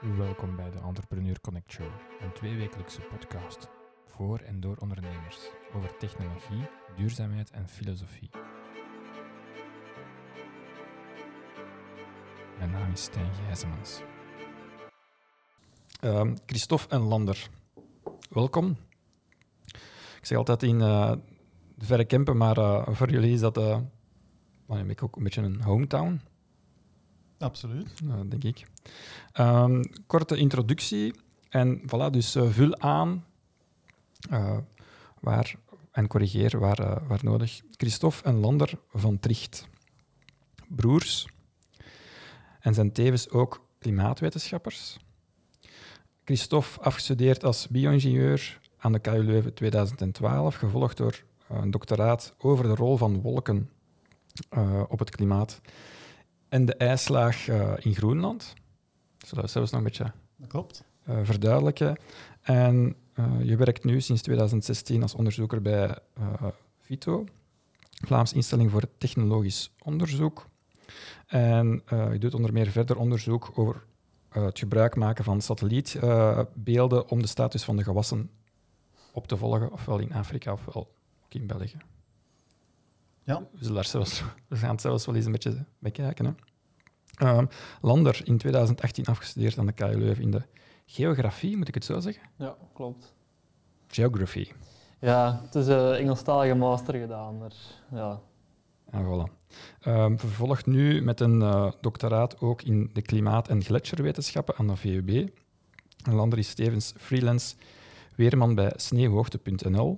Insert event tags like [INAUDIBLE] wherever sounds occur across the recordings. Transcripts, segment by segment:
Welkom bij de Entrepreneur Connect Show, een tweewekelijkse podcast voor en door ondernemers over technologie, duurzaamheid en filosofie. Mijn naam is Stijn Gijzemans. Uh, Christophe en Lander, welkom. Ik zeg altijd in uh, de verre Kempen, maar uh, voor jullie is dat uh, ook een beetje een hometown. Absoluut. denk ik. Um, korte introductie. En voilà, dus uh, vul aan uh, waar, en corrigeer waar, uh, waar nodig. Christophe en Lander van Tricht. Broers. En zijn tevens ook klimaatwetenschappers. Christophe afgestudeerd als bio-ingenieur aan de KU Leuven 2012, gevolgd door een doctoraat over de rol van wolken op het klimaat en de ijslaag uh, in Groenland. Zullen we zelfs nog een beetje dat klopt. Uh, verduidelijken. En uh, je werkt nu sinds 2016 als onderzoeker bij VITO, Vlaams Instelling voor Technologisch Onderzoek. En je doet onder meer verder onderzoek over het gebruik maken van satellietbeelden om de status van de gewassen op te volgen, ofwel in Afrika ofwel ook in België. Ja. We, zullen zelfs, we gaan het zelfs wel eens een beetje bekijken. Hè. Uh, Lander, in 2018 afgestudeerd aan de KU Leuven in de geografie, moet ik het zo zeggen? Ja, klopt. Geography. Ja, het is een Engelstalige master gedaan. Maar ja. En voilà. Uh, vervolgt nu met een uh, doctoraat ook in de klimaat- en gletsjerwetenschappen aan de VUB. Lander is tevens freelance weerman bij sneeuwhoogte.nl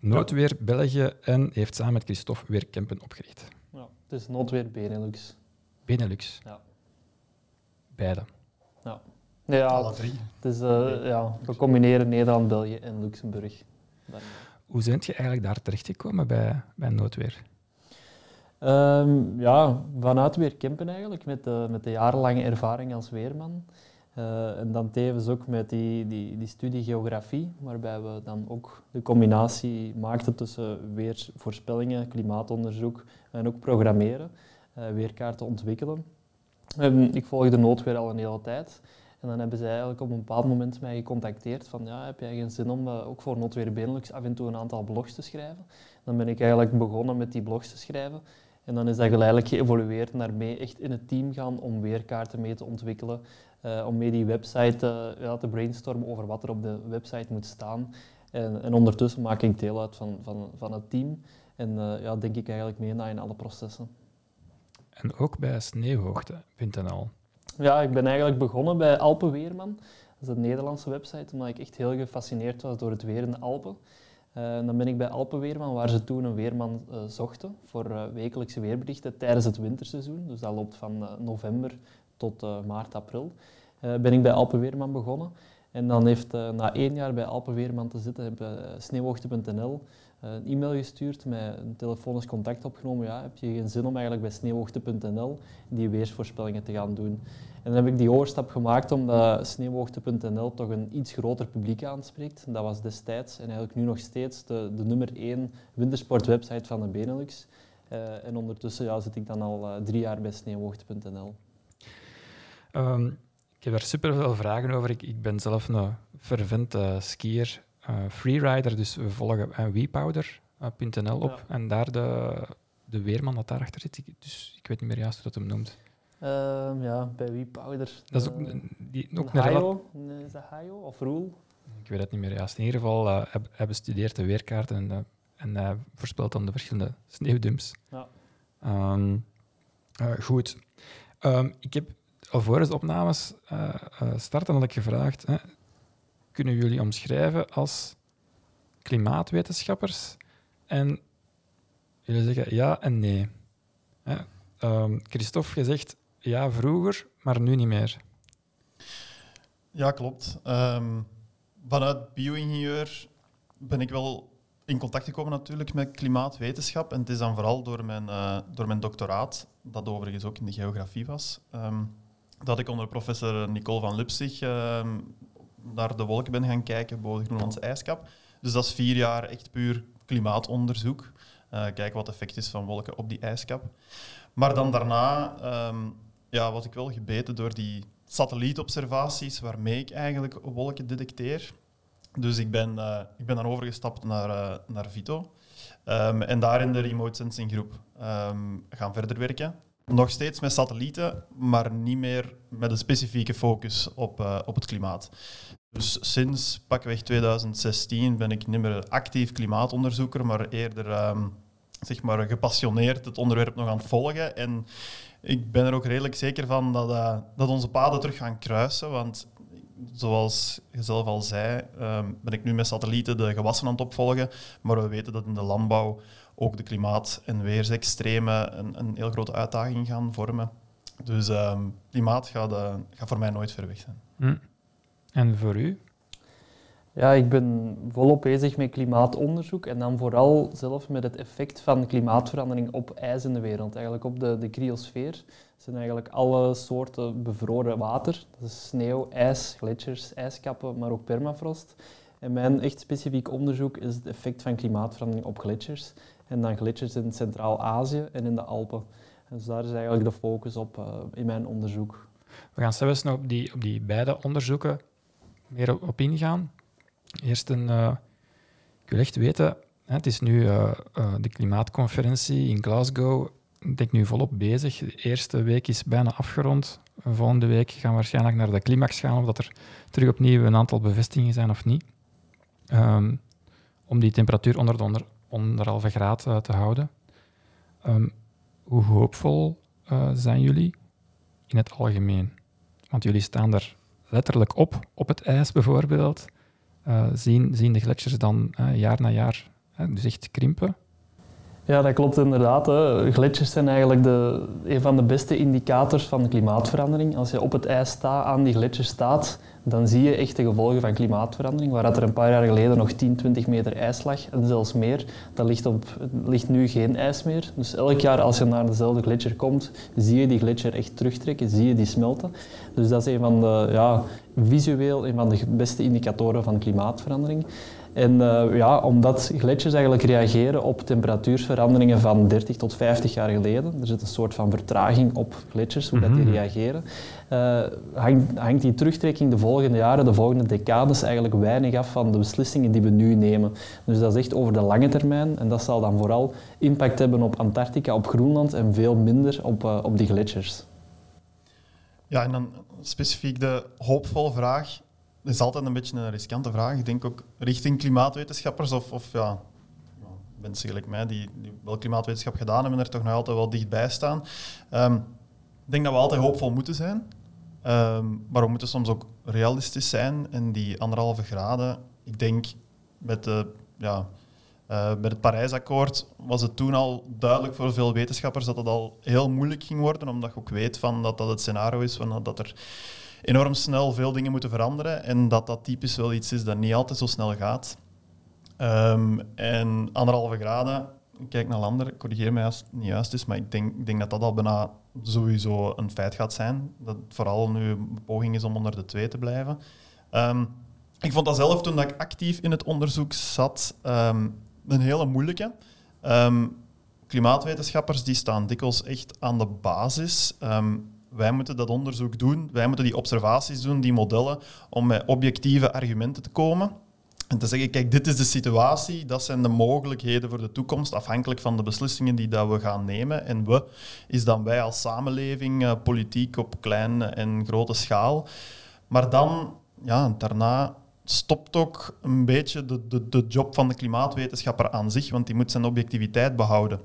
Noodweer België en heeft samen met Christophe Weerkempen opgericht. Ja, het is Noodweer Benelux. Benelux? Ja. Beide? Ja. Nee, ja, Alle drie. Het is, uh, ja, we combineren Nederland, België en Luxemburg. Dan. Hoe bent je eigenlijk daar terechtgekomen bij, bij Noodweer? Um, ja, vanuit Weerkempen eigenlijk, met de, met de jarenlange ervaring als weerman. Uh, en dan tevens ook met die, die, die studie geografie, waarbij we dan ook de combinatie maakten tussen weersvoorspellingen, klimaatonderzoek en ook programmeren, uh, weerkaarten ontwikkelen. Um, ik volgde noodweer al een hele tijd. En dan hebben zij eigenlijk op een bepaald moment mij gecontacteerd van ja, heb jij geen zin om uh, ook voor Noodweer af en toe een aantal blogs te schrijven? Dan ben ik eigenlijk begonnen met die blogs te schrijven. En dan is dat geleidelijk geëvolueerd naar mee echt in het team gaan om weerkaarten mee te ontwikkelen, uh, om mee die website uh, ja, te brainstormen over wat er op de website moet staan. En, en ondertussen maak ik deel uit van, van, van het team en ja, denk ik eigenlijk mee na in alle processen. En ook bij sneeuwhoogte.nl? Ja, ik ben eigenlijk begonnen bij Alpenweerman. Dat is een Nederlandse website, omdat ik echt heel gefascineerd was door het weer in de Alpen. Uh, dan ben ik bij Alpenweerman, waar ze toen een weerman uh, zochten voor uh, wekelijkse weerberichten tijdens het winterseizoen. Dus dat loopt van november tot maart, april. ben ik bij Alpenweerman begonnen. En dan heeft na één jaar bij Alpenweerman te zitten, heb sneeuwhoogte.nl een e-mail gestuurd, met een telefonisch contact opgenomen. Ja, heb je geen zin om eigenlijk bij sneeuwhoogte.nl die weersvoorspellingen te gaan doen? En dan heb ik die overstap gemaakt omdat sneeuwhoogte.nl toch een iets groter publiek aanspreekt. Dat was destijds en eigenlijk nu nog steeds de, de nummer één wintersportwebsite van de Benelux. Uh, en ondertussen ja, zit ik dan al uh, drie jaar bij sneeuwhoogte.nl. Um, ik heb daar superveel vragen over. Ik, ik ben zelf een fervent skier, freerider, dus we volgen uh, WePowder.nl op. Ja. En daar de, de weerman dat daarachter zit, ik, dus ik weet niet meer juist hoe dat hem noemt. Uh, ja, bij wie powder? Dat is ook, die, ook een Hayo? Is dat Hayo of Roel? Ik weet het niet meer juist. In ieder geval, uh, hij bestudeert de weerkaarten en, uh, en hij voorspelt dan de verschillende [LAUGHS] sneeuwdumps. Ja. Um, goed. Um, ik heb alvorens de opnames starten had ik gevraagd, hè, kunnen jullie omschrijven als klimaatwetenschappers? En jullie zeggen ja en nee. Hè? Um, Christophe, je zegt ja, vroeger, maar nu niet meer. Ja, klopt. Um, vanuit bio-ingenieur ben ik wel in contact gekomen natuurlijk met klimaatwetenschap. En het is dan vooral door mijn, uh, door mijn doctoraat, dat overigens ook in de geografie was, um, dat ik onder professor Nicole van Lupzig um, naar de wolken ben gaan kijken boven de Groenlandse ijskap. Dus dat is vier jaar echt puur klimaatonderzoek. Uh, kijken wat het effect is van wolken op die ijskap. Maar dan daarna ja, was ik wel gebeten door die satellietobservaties waarmee ik eigenlijk wolken detecteer. Dus ik ben, uh, ik ben dan overgestapt naar, uh, naar Vito. Um, en daar in de remote sensing groep um, gaan verder werken. Nog steeds met satellieten, maar niet meer met een specifieke focus op, uh, op het klimaat. Dus sinds pakweg 2016 ben ik niet meer actief klimaatonderzoeker, maar eerder um, zeg maar gepassioneerd het onderwerp nog aan het volgen. En ik ben er ook redelijk zeker van dat, uh, dat onze paden terug gaan kruisen. Want zoals je zelf al zei, um, ben ik nu met satellieten de gewassen aan het opvolgen. Maar we weten dat in de landbouw ook de klimaat- en weersextremen een, een heel grote uitdaging gaan vormen. Dus um, klimaat gaat, uh, gaat voor mij nooit ver weg zijn. Hm. En voor u? Ja, ik ben volop bezig met klimaatonderzoek en dan vooral zelf met het effect van klimaatverandering op ijs in de wereld, eigenlijk op de, de cryosfeer. Dat zijn eigenlijk alle soorten bevroren water. Dat is sneeuw, ijs, gletsjers, ijskappen, maar ook permafrost. En mijn echt specifiek onderzoek is het effect van klimaatverandering op gletsjers. En dan gletsjers in Centraal-Azië en in de Alpen. En dus daar is eigenlijk de focus op uh, in mijn onderzoek. We gaan zelfs nog op die, op die beide onderzoeken meer op ingaan. Eerst een, uh, ik wil echt weten, hè, het is nu uh, de klimaatconferentie in Glasgow. Ik denk nu volop bezig. De eerste week is bijna afgerond. Volgende week gaan we waarschijnlijk naar de climax gaan, of dat er terug opnieuw een aantal bevestigingen zijn of niet. Um, om die temperatuur onder de onder, onderhalve graad te houden. Um, hoe hoopvol zijn jullie in het algemeen? Want jullie staan er letterlijk op, op het ijs bijvoorbeeld. Uh, zien, zien de gletsjers dan jaar na jaar dus echt krimpen. Ja, dat klopt inderdaad. Hè. Gletsjers zijn eigenlijk de, een van de beste indicators van klimaatverandering. Als je op het ijs staat, aan die gletsjers staat, dan zie je echt de gevolgen van klimaatverandering. Waar er een paar jaar geleden nog 10, 20 meter ijs lag, en zelfs meer, dat ligt, op, ligt nu geen ijs meer. Dus elk jaar als je naar dezelfde gletsjer komt, zie je die gletsjer echt terugtrekken, zie je die smelten. Dus dat is een van de, ja, visueel een van de beste indicatoren van klimaatverandering. En uh, ja, omdat gletsjers eigenlijk reageren op temperatuurveranderingen van 30 tot 50 jaar geleden, er zit een soort van vertraging op gletsjers, hoe mm -hmm. dat die reageren, uh, hangt, hangt, die terugtrekking de volgende jaren, de volgende decades eigenlijk weinig af van de beslissingen die we nu nemen. Dus dat is echt over de lange termijn en dat zal dan vooral impact hebben op Antarctica, op Groenland en veel minder op, uh, op die gletsjers. Ja, en dan specifiek de hoopvolle vraag. Dat is altijd een beetje een riskante vraag. Ik denk ook richting klimaatwetenschappers of, of ja, mensen gelijk mij die, wel klimaatwetenschap gedaan hebben, er toch nog altijd wel dichtbij staan. Um, ik denk dat we altijd hoopvol moeten zijn. Um, maar we moeten soms ook realistisch zijn. En die anderhalve graden, ik denk met, de, ja, uh, met het Parijsakkoord was het toen al duidelijk voor veel wetenschappers dat het al heel moeilijk ging worden, omdat je ook weet van dat dat het scenario is van dat er enorm snel veel dingen moeten veranderen en dat dat typisch wel iets is dat niet altijd zo snel gaat. Um, en anderhalve graden, kijk naar landen, corrigeer mij als het niet juist is, maar ik denk, ik denk dat dat al bijna sowieso een feit gaat zijn. Dat het vooral nu een poging is om onder de twee te blijven. Um, ik vond dat zelf toen dat ik actief in het onderzoek zat um, een hele moeilijke. Klimaatwetenschappers die staan dikwijls echt aan de basis. Wij moeten dat onderzoek doen, wij moeten die observaties doen, die modellen, om met objectieve argumenten te komen. En te zeggen, kijk, dit is de situatie, dat zijn de mogelijkheden voor de toekomst, afhankelijk van de beslissingen die dat we gaan nemen. En we is dan wij als samenleving, uh, politiek op kleine en grote schaal. Maar dan, ja, daarna stopt ook een beetje de, de, de job van de klimaatwetenschapper aan zich, want die moet zijn objectiviteit behouden.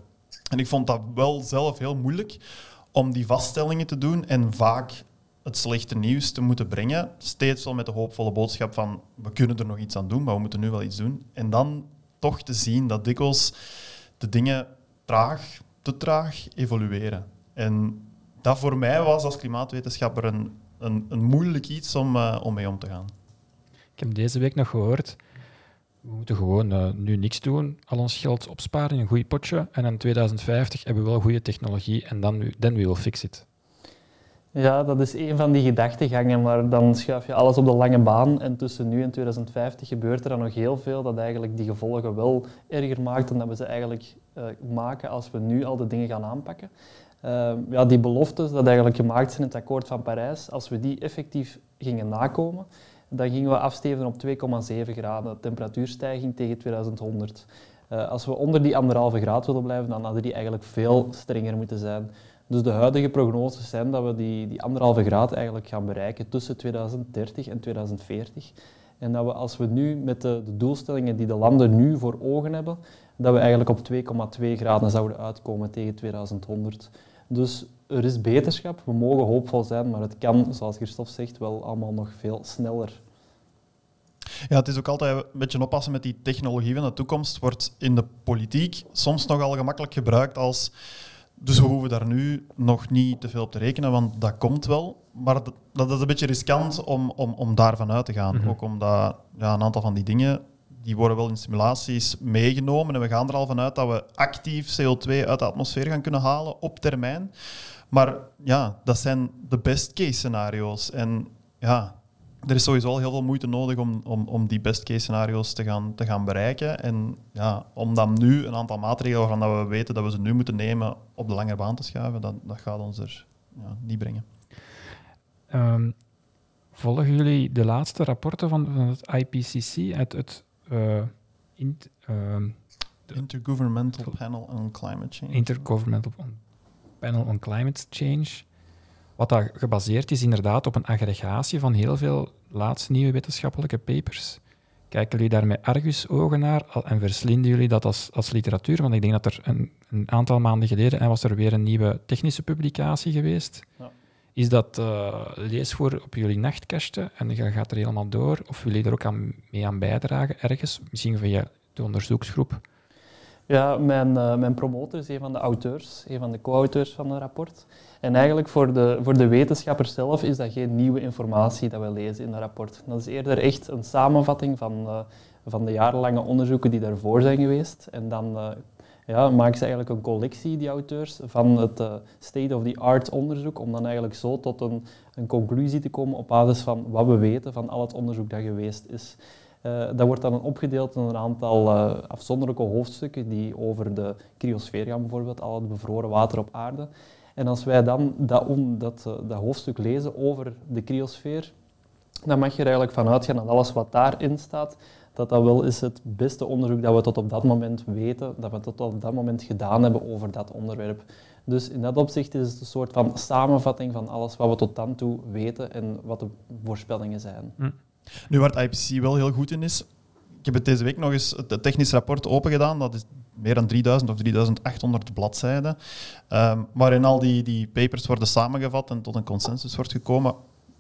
En ik vond dat wel zelf heel moeilijk om die vaststellingen te doen en vaak het slechte nieuws te moeten brengen. Steeds wel met de hoopvolle boodschap van we kunnen er nog iets aan doen, maar we moeten nu wel iets doen. En dan toch te zien dat dikwijls de dingen traag, te traag evolueren. En dat voor mij was als klimaatwetenschapper een, een, een moeilijk iets om, uh, om mee om te gaan. Ik heb deze week nog gehoord, we moeten gewoon uh, nu niks doen, al ons geld opsparen in een goed potje en in 2050 hebben we wel goede technologie en dan then we will fix it. Ja, dat is een van die gedachtegangen, maar dan schuif je alles op de lange baan en tussen nu en 2050 gebeurt er dan nog heel veel dat eigenlijk die gevolgen wel erger maakt dan dat we ze eigenlijk uh, maken als we nu al de dingen gaan aanpakken. Ehm, ja, die beloftes dat eigenlijk gemaakt zijn in het akkoord van Parijs, als we die effectief gingen nakomen, dan gingen we afsteven op 2,7 graden temperatuurstijging tegen 2100. Uh, als we onder die anderhalve graad willen blijven, dan hadden die eigenlijk veel strenger moeten zijn. Dus de huidige prognoses zijn dat we die, die anderhalve graad eigenlijk gaan bereiken tussen 2030 en 2040. En dat we als we nu met de, de doelstellingen die de landen nu voor ogen hebben, dat we eigenlijk op 2,2 graden zouden uitkomen tegen 2100. Dus er is beterschap, we mogen hoopvol zijn, maar het kan, zoals Christophe zegt, wel allemaal nog veel sneller. Ja, het is ook altijd een beetje oppassen met die technologie van de toekomst. Wordt in de politiek soms nogal gemakkelijk gebruikt als dus we hoeven daar nu nog niet te veel op te rekenen, want dat komt wel. Maar dat, dat is een beetje riskant om, om, om daarvan uit te gaan. Mhm. Ook omdat ja, een aantal van die dingen die worden wel in simulaties meegenomen. En we gaan er al vanuit dat we actief CO2 uit de atmosfeer gaan kunnen halen op termijn. Maar ja, dat zijn de best case scenario's. En ja, er is sowieso al heel veel moeite nodig om, om, om die best case scenario's te gaan, te gaan bereiken. En ja, om dan nu een aantal maatregelen waarvan dat we weten dat we ze nu moeten nemen op de lange baan te schuiven, dat, dat gaat ons er ja, niet brengen. Um, volgen jullie de laatste rapporten van, van het IPCC uit het uh, Intergovernmental Panel on Climate Change? Intergovernmental Panel on Climate Change. Wat dat gebaseerd is inderdaad op een aggregatie van heel veel laatste nieuwe wetenschappelijke papers. Kijken jullie daar met argusogen naar en verslinden jullie dat als, als literatuur? Want ik denk dat er een, een aantal maanden geleden en was er weer een nieuwe technische publicatie geweest. Ja. Is dat uh, leesvoer op jullie nachtkastje en dan gaat er helemaal door? Of jullie er ook aan, mee aan bijdragen ergens? Misschien via de onderzoeksgroep? Ja, mijn, uh, mijn promotor is een van de auteurs, een van de co-auteurs van het rapport. En eigenlijk voor de, voor de wetenschappers zelf is dat geen nieuwe informatie dat we lezen in dat rapport. Dat is eerder echt een samenvatting van, uh, van de jarenlange onderzoeken die daarvoor zijn geweest. En dan uh, ja, maken ze eigenlijk een collectie, die auteurs, van het state-of-the-art onderzoek, om dan eigenlijk zo tot een, een conclusie te komen op basis van wat we weten van al het onderzoek dat geweest is. Uh, dat wordt dan opgedeeld in een aantal uh, afzonderlijke hoofdstukken die over de cryosfeer gaan, bijvoorbeeld al het bevroren water op aarde. En als wij dan dat, dat, uh, dat hoofdstuk lezen over de cryosfeer, dan mag je er eigenlijk van uitgaan dat alles wat daarin staat, dat dat wel is het beste onderzoek dat we tot op dat moment weten, dat we tot op dat moment gedaan hebben over dat onderwerp. Dus in dat opzicht is het een soort van samenvatting van alles wat we tot dan toe weten en wat de voorspellingen zijn. Hm. Nu, waar het IPCC wel heel goed in is, ik heb het deze week nog eens het technisch rapport open gedaan. Dat is meer dan 3000 of 3800 bladzijden. Um, waarin al die, die papers worden samengevat en tot een consensus wordt gekomen.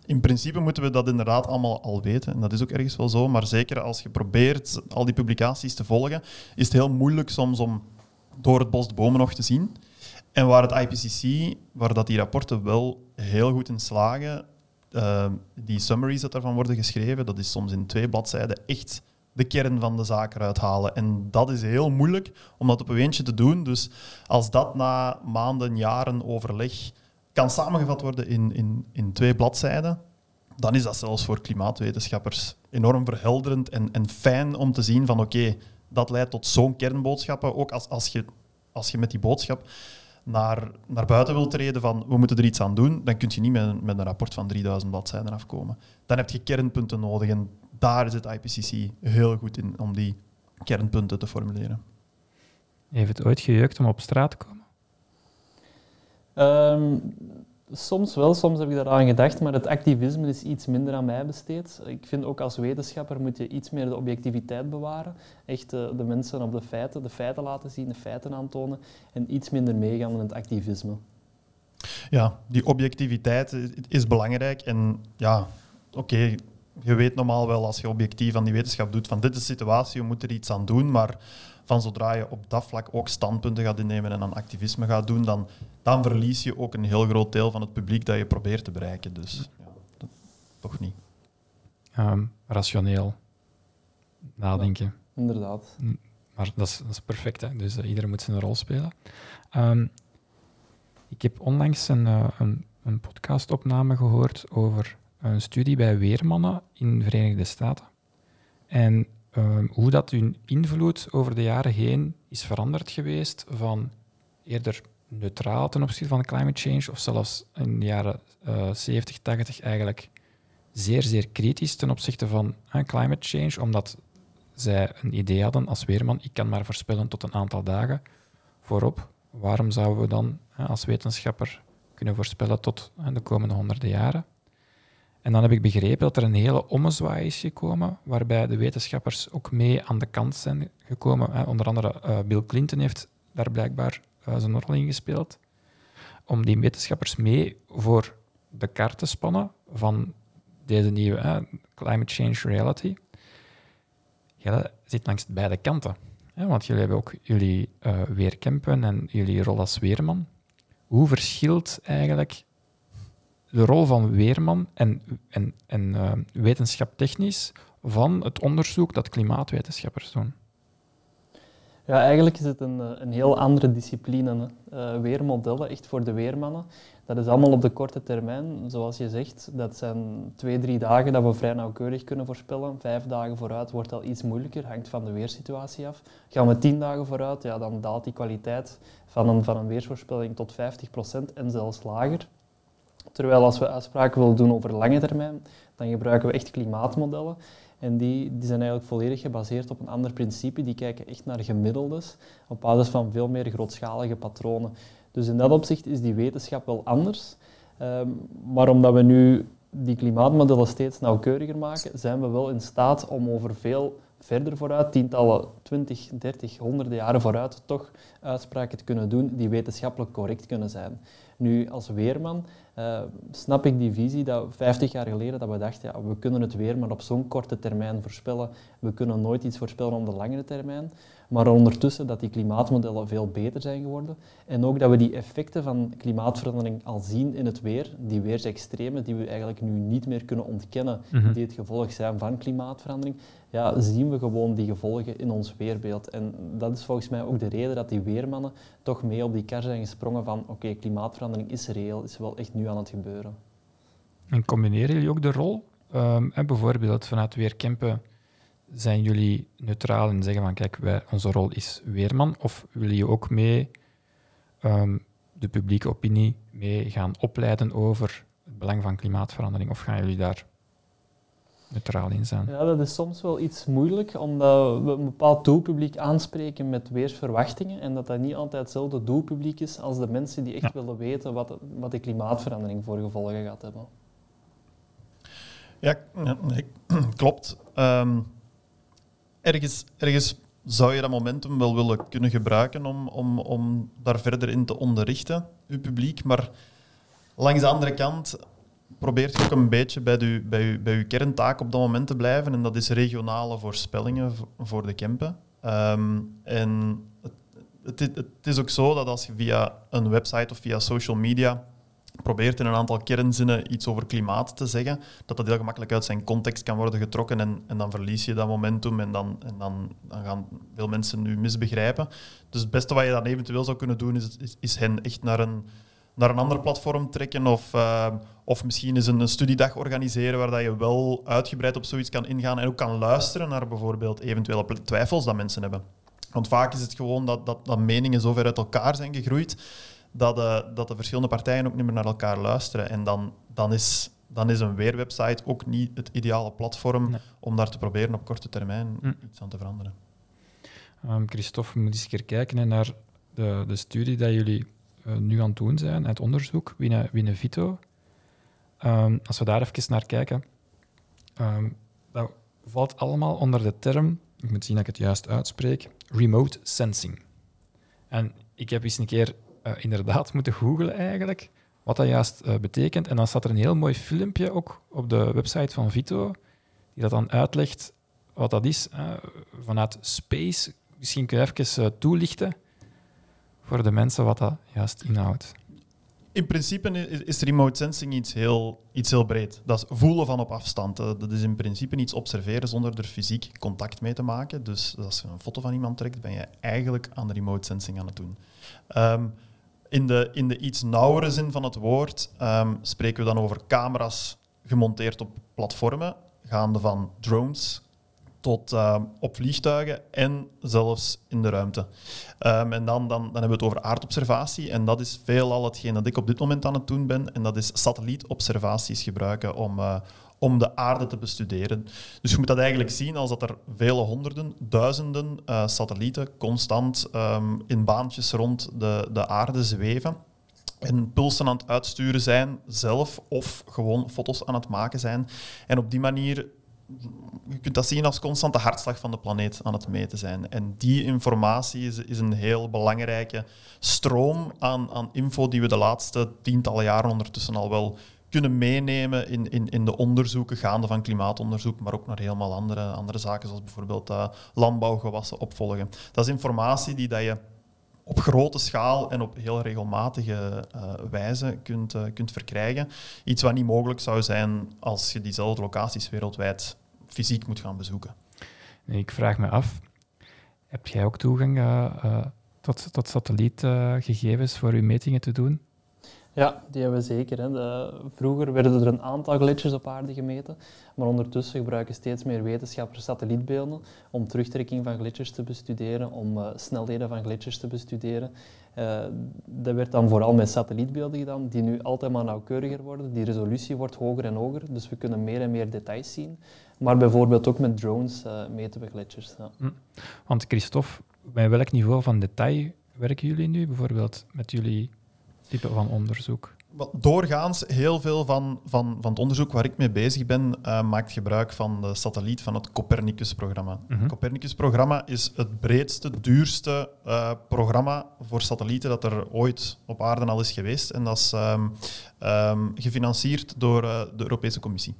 In principe moeten we dat inderdaad allemaal al weten. En dat is ook ergens wel zo. Maar zeker als je probeert al die publicaties te volgen, is het heel moeilijk soms om door het bos de bomen nog te zien. En waar het IPCC, waar dat die rapporten wel heel goed in slagen, Ehm, die summaries dat daarvan worden geschreven, dat is soms in twee bladzijden echt de kern van de zaak eruit halen. En dat is heel moeilijk om dat op een eentje te doen. Dus als dat na maanden, jaren overleg kan samengevat worden in, in, in twee bladzijden, dan is dat zelfs voor klimaatwetenschappers enorm verhelderend en, en fijn om te zien van oké, dat leidt tot zo'n kernboodschappen. Ook als, als, je, als je met die boodschap naar, naar buiten wilt treden van we moeten er iets aan doen, dan kun je niet met, met een rapport van 3000 bladzijden afkomen. Dan heb je kernpunten nodig en daar is het IPCC heel goed in om die kernpunten te formuleren. Heeft het ooit gejeukt om op straat te komen? Um, Soms wel, soms heb ik daaraan gedacht, maar het activisme is iets minder aan mij besteed. Ik vind ook als wetenschapper moet je iets meer de objectiviteit bewaren. Echt de, de mensen op de feiten, de feiten laten zien, de feiten aantonen en iets minder meegaan in het activisme. Ja, die objectiviteit is belangrijk. En ja, oké, je weet normaal wel als je objectief aan die wetenschap doet van dit is de situatie, je moet er iets aan doen, maar van zodra je op dat vlak ook standpunten gaat innemen en aan activisme gaat doen, dan, dan verlies je ook een heel groot deel van het publiek dat je probeert te bereiken. Dus ja, dat, toch niet. Um, rationeel nadenken. inderdaad. Maar dat is, dat is perfect, hè? dus uh, iedereen moet zijn rol spelen. Um, ik heb onlangs een, uh, een, een podcastopname gehoord over een studie bij weermannen in de Verenigde Staten. En Ehm, hoe dat hun invloed over de jaren heen is veranderd geweest van eerder neutraal ten opzichte van climate change, of zelfs in de jaren uh, 70, 80 eigenlijk zeer, zeer kritisch ten opzichte van uh, climate change, omdat zij een idee hadden als weerman, ik kan maar voorspellen tot een aantal dagen voorop. Waarom zouden we dan uh, als wetenschapper kunnen voorspellen tot de komende honderden jaren? En dan heb ik begrepen dat er een hele ommezwaai is gekomen, waarbij de wetenschappers ook mee aan de kant zijn gekomen. Onder andere uh, Bill Clinton heeft daar blijkbaar uh, zijn rol in gespeeld. Om die wetenschappers mee voor de kaart te spannen van deze nieuwe climate change reality. Jij zit langs beide kanten. Want jullie hebben ook jullie uh, weerkampen en jullie rol als weerman. Hoe verschilt eigenlijk de rol van weerman en, en, en technisch van het onderzoek dat klimaatwetenschappers doen? Ja, eigenlijk is het een, een heel andere discipline. Uh, weermodellen, echt voor de weermannen. Dat is allemaal op de korte termijn, zoals je zegt. Dat zijn twee, drie dagen dat we vrij nauwkeurig kunnen voorspellen. Vijf dagen vooruit wordt al iets moeilijker, hangt van de weersituatie af. Gaan we tien dagen vooruit, ja, dan daalt die kwaliteit van een, van een weersvoorspelling tot 50% en zelfs lager. Terwijl als we uitspraken willen doen over lange termijn, dan gebruiken we echt klimaatmodellen. En die, die zijn eigenlijk volledig gebaseerd op een ander principe. Die kijken echt naar gemiddeldes, op basis van veel meer grootschalige patronen. Dus in dat opzicht is die wetenschap wel anders. Um, maar omdat we nu die klimaatmodellen steeds nauwkeuriger maken, zijn we wel in staat om over veel verder vooruit, tientallen, 20, 30, honderden jaren vooruit, toch uitspraken te kunnen doen die wetenschappelijk correct kunnen zijn. Nu, als weerman uh, snap ik die visie dat 50 jaar geleden dat we dachten, ja, we kunnen het weer maar op zo'n korte termijn voorspellen. We kunnen nooit iets voorspellen op de langere termijn. Maar ondertussen dat die klimaatmodellen veel beter zijn geworden. En ook dat we die effecten van klimaatverandering al zien in het weer. Die weersextremen die we eigenlijk nu niet meer kunnen ontkennen, Mhm. die het gevolg zijn van klimaatverandering. Ja, zien we gewoon die gevolgen in ons weerbeeld. En dat is volgens mij ook de reden dat die weermannen toch mee op die kar zijn gesprongen van oké, klimaatverandering is reëel, is wel echt nu aan het gebeuren. En combineren jullie ook de rol? Um, en bijvoorbeeld vanuit Weerkempen zijn jullie neutraal en zeggen van kijk, wij, onze rol is weerman? Of willen jullie ook mee um, de publieke opinie mee gaan opleiden over het belang van klimaatverandering? Of gaan jullie daar neutraal in zijn? Ja, dat is soms wel iets moeilijk, omdat we een bepaald doelpubliek aanspreken met weersverwachtingen en dat dat niet altijd hetzelfde doelpubliek is als de mensen die echt Ja. willen weten wat, wat de klimaatverandering voor gevolgen gaat hebben. Ja, nee, [CLEARS THROAT] klopt. Ehm, ergens, ergens zou je dat momentum wel willen kunnen gebruiken om, om, om daar verder in te onderrichten, uw publiek. Maar langs de andere kant probeert je ook een beetje bij je, bij, je, bij uw kerntaak op dat moment te blijven. En dat is regionale voorspellingen voor de Kempen. Ehm, en het, het, het is ook zo dat als je via een website of via social media probeert in een aantal kernzinnen iets over klimaat te zeggen, dat dat heel gemakkelijk uit zijn context kan worden getrokken en, en dan verlies je dat momentum en, dan, en dan, gaan veel mensen nu misbegrijpen. Dus het beste wat je dan eventueel zou kunnen doen, is, is, hen echt naar een, naar een ander platform trekken of, eh, of misschien eens een, studiedag organiseren waar dat je wel uitgebreid op zoiets kan ingaan en ook kan luisteren naar bijvoorbeeld eventuele twijfels dat mensen hebben. Want vaak is het gewoon dat, dat, dat meningen zo ver uit elkaar zijn gegroeid dat, de, dat de verschillende partijen ook niet meer naar elkaar luisteren. En dan, dan, is, dan is een weerwebsite ook niet het ideale platform Nee. om daar te proberen op korte termijn Hm. iets aan te veranderen. Um, Christophe, we moeten eens een keer kijken hè, naar de, de studie dat jullie eh, nu aan het doen zijn, het onderzoek, Winnen, Winnen Vito. Ehm, als we daar even naar kijken, ehm, dat valt allemaal onder de term, ik moet zien dat ik het juist uitspreek, remote sensing. En ik heb eens een keer eh, inderdaad moeten googlen eigenlijk, wat dat juist eh, betekent. En dan staat er een heel mooi filmpje ook op de website van Vito, die dat dan uitlegt wat dat is. vanuit space, misschien kun je even eh, toelichten voor de mensen wat dat juist inhoudt. In principe is, remote sensing iets heel, iets heel breed. Dat is voelen van op afstand. Dat is in principe iets observeren zonder er fysiek contact mee te maken. Dus als je een foto van iemand trekt, ben je eigenlijk aan de remote sensing aan het doen. Ehm, in, de, in de iets nauwere zin van het woord ehm, spreken we dan over camera's gemonteerd op platformen, gaande van drones, tot uh, op vliegtuigen en zelfs in de ruimte. Um, en dan, dan, dan hebben we het over aardobservatie. En dat is veelal hetgeen dat ik op dit moment aan het doen ben. En dat is satellietobservaties gebruiken om, uh, om de aarde te bestuderen. Dus je moet dat eigenlijk zien als dat er vele honderden, duizenden uh, satellieten constant um, in baantjes rond de, de aarde zweven en pulsen aan het uitsturen zijn zelf of gewoon foto's aan het maken zijn. En op die manier je kunt dat zien als constante hartslag van de planeet aan het meten zijn. En die informatie is, is een heel belangrijke stroom aan, aan info die we de laatste tientallen jaren ondertussen al wel kunnen meenemen in, in, in de onderzoeken gaande van klimaatonderzoek, maar ook naar helemaal andere, andere zaken, zoals bijvoorbeeld uh, landbouwgewassen opvolgen. Dat is informatie die dat je op grote schaal en op heel regelmatige uh, wijze kunt, uh, kunt verkrijgen. Iets wat niet mogelijk zou zijn als je diezelfde locaties wereldwijd fysiek moet gaan bezoeken. Ik vraag me af, heb jij ook toegang tot, tot satellietgegevens voor je metingen te doen? Ja, die hebben we zeker. Hè. Vroeger werden er een aantal gletsjers op aarde gemeten, maar ondertussen gebruiken steeds meer wetenschappers satellietbeelden om terugtrekking van gletsjers te bestuderen, om uh, snelheden van gletsjers te bestuderen. Uh, dat werd dan vooral met satellietbeelden gedaan, die nu altijd maar nauwkeuriger worden. Die resolutie wordt hoger en hoger, dus we kunnen meer en meer details zien. Maar bijvoorbeeld ook met drones uh, meten we gletsjers. Ja. Hm. Want Christophe, bij welk niveau van detail werken jullie nu? Bijvoorbeeld met jullie type van onderzoek? Doorgaans, heel veel van, van, van het onderzoek waar ik mee bezig ben, uh, maakt gebruik van de satelliet van het Copernicus-programma. Mm -hmm. Het Copernicus-programma is het breedste, duurste uh, programma voor satellieten dat er ooit op aarde al is geweest. En dat is um, um, gefinancierd door uh, de Europese Commissie.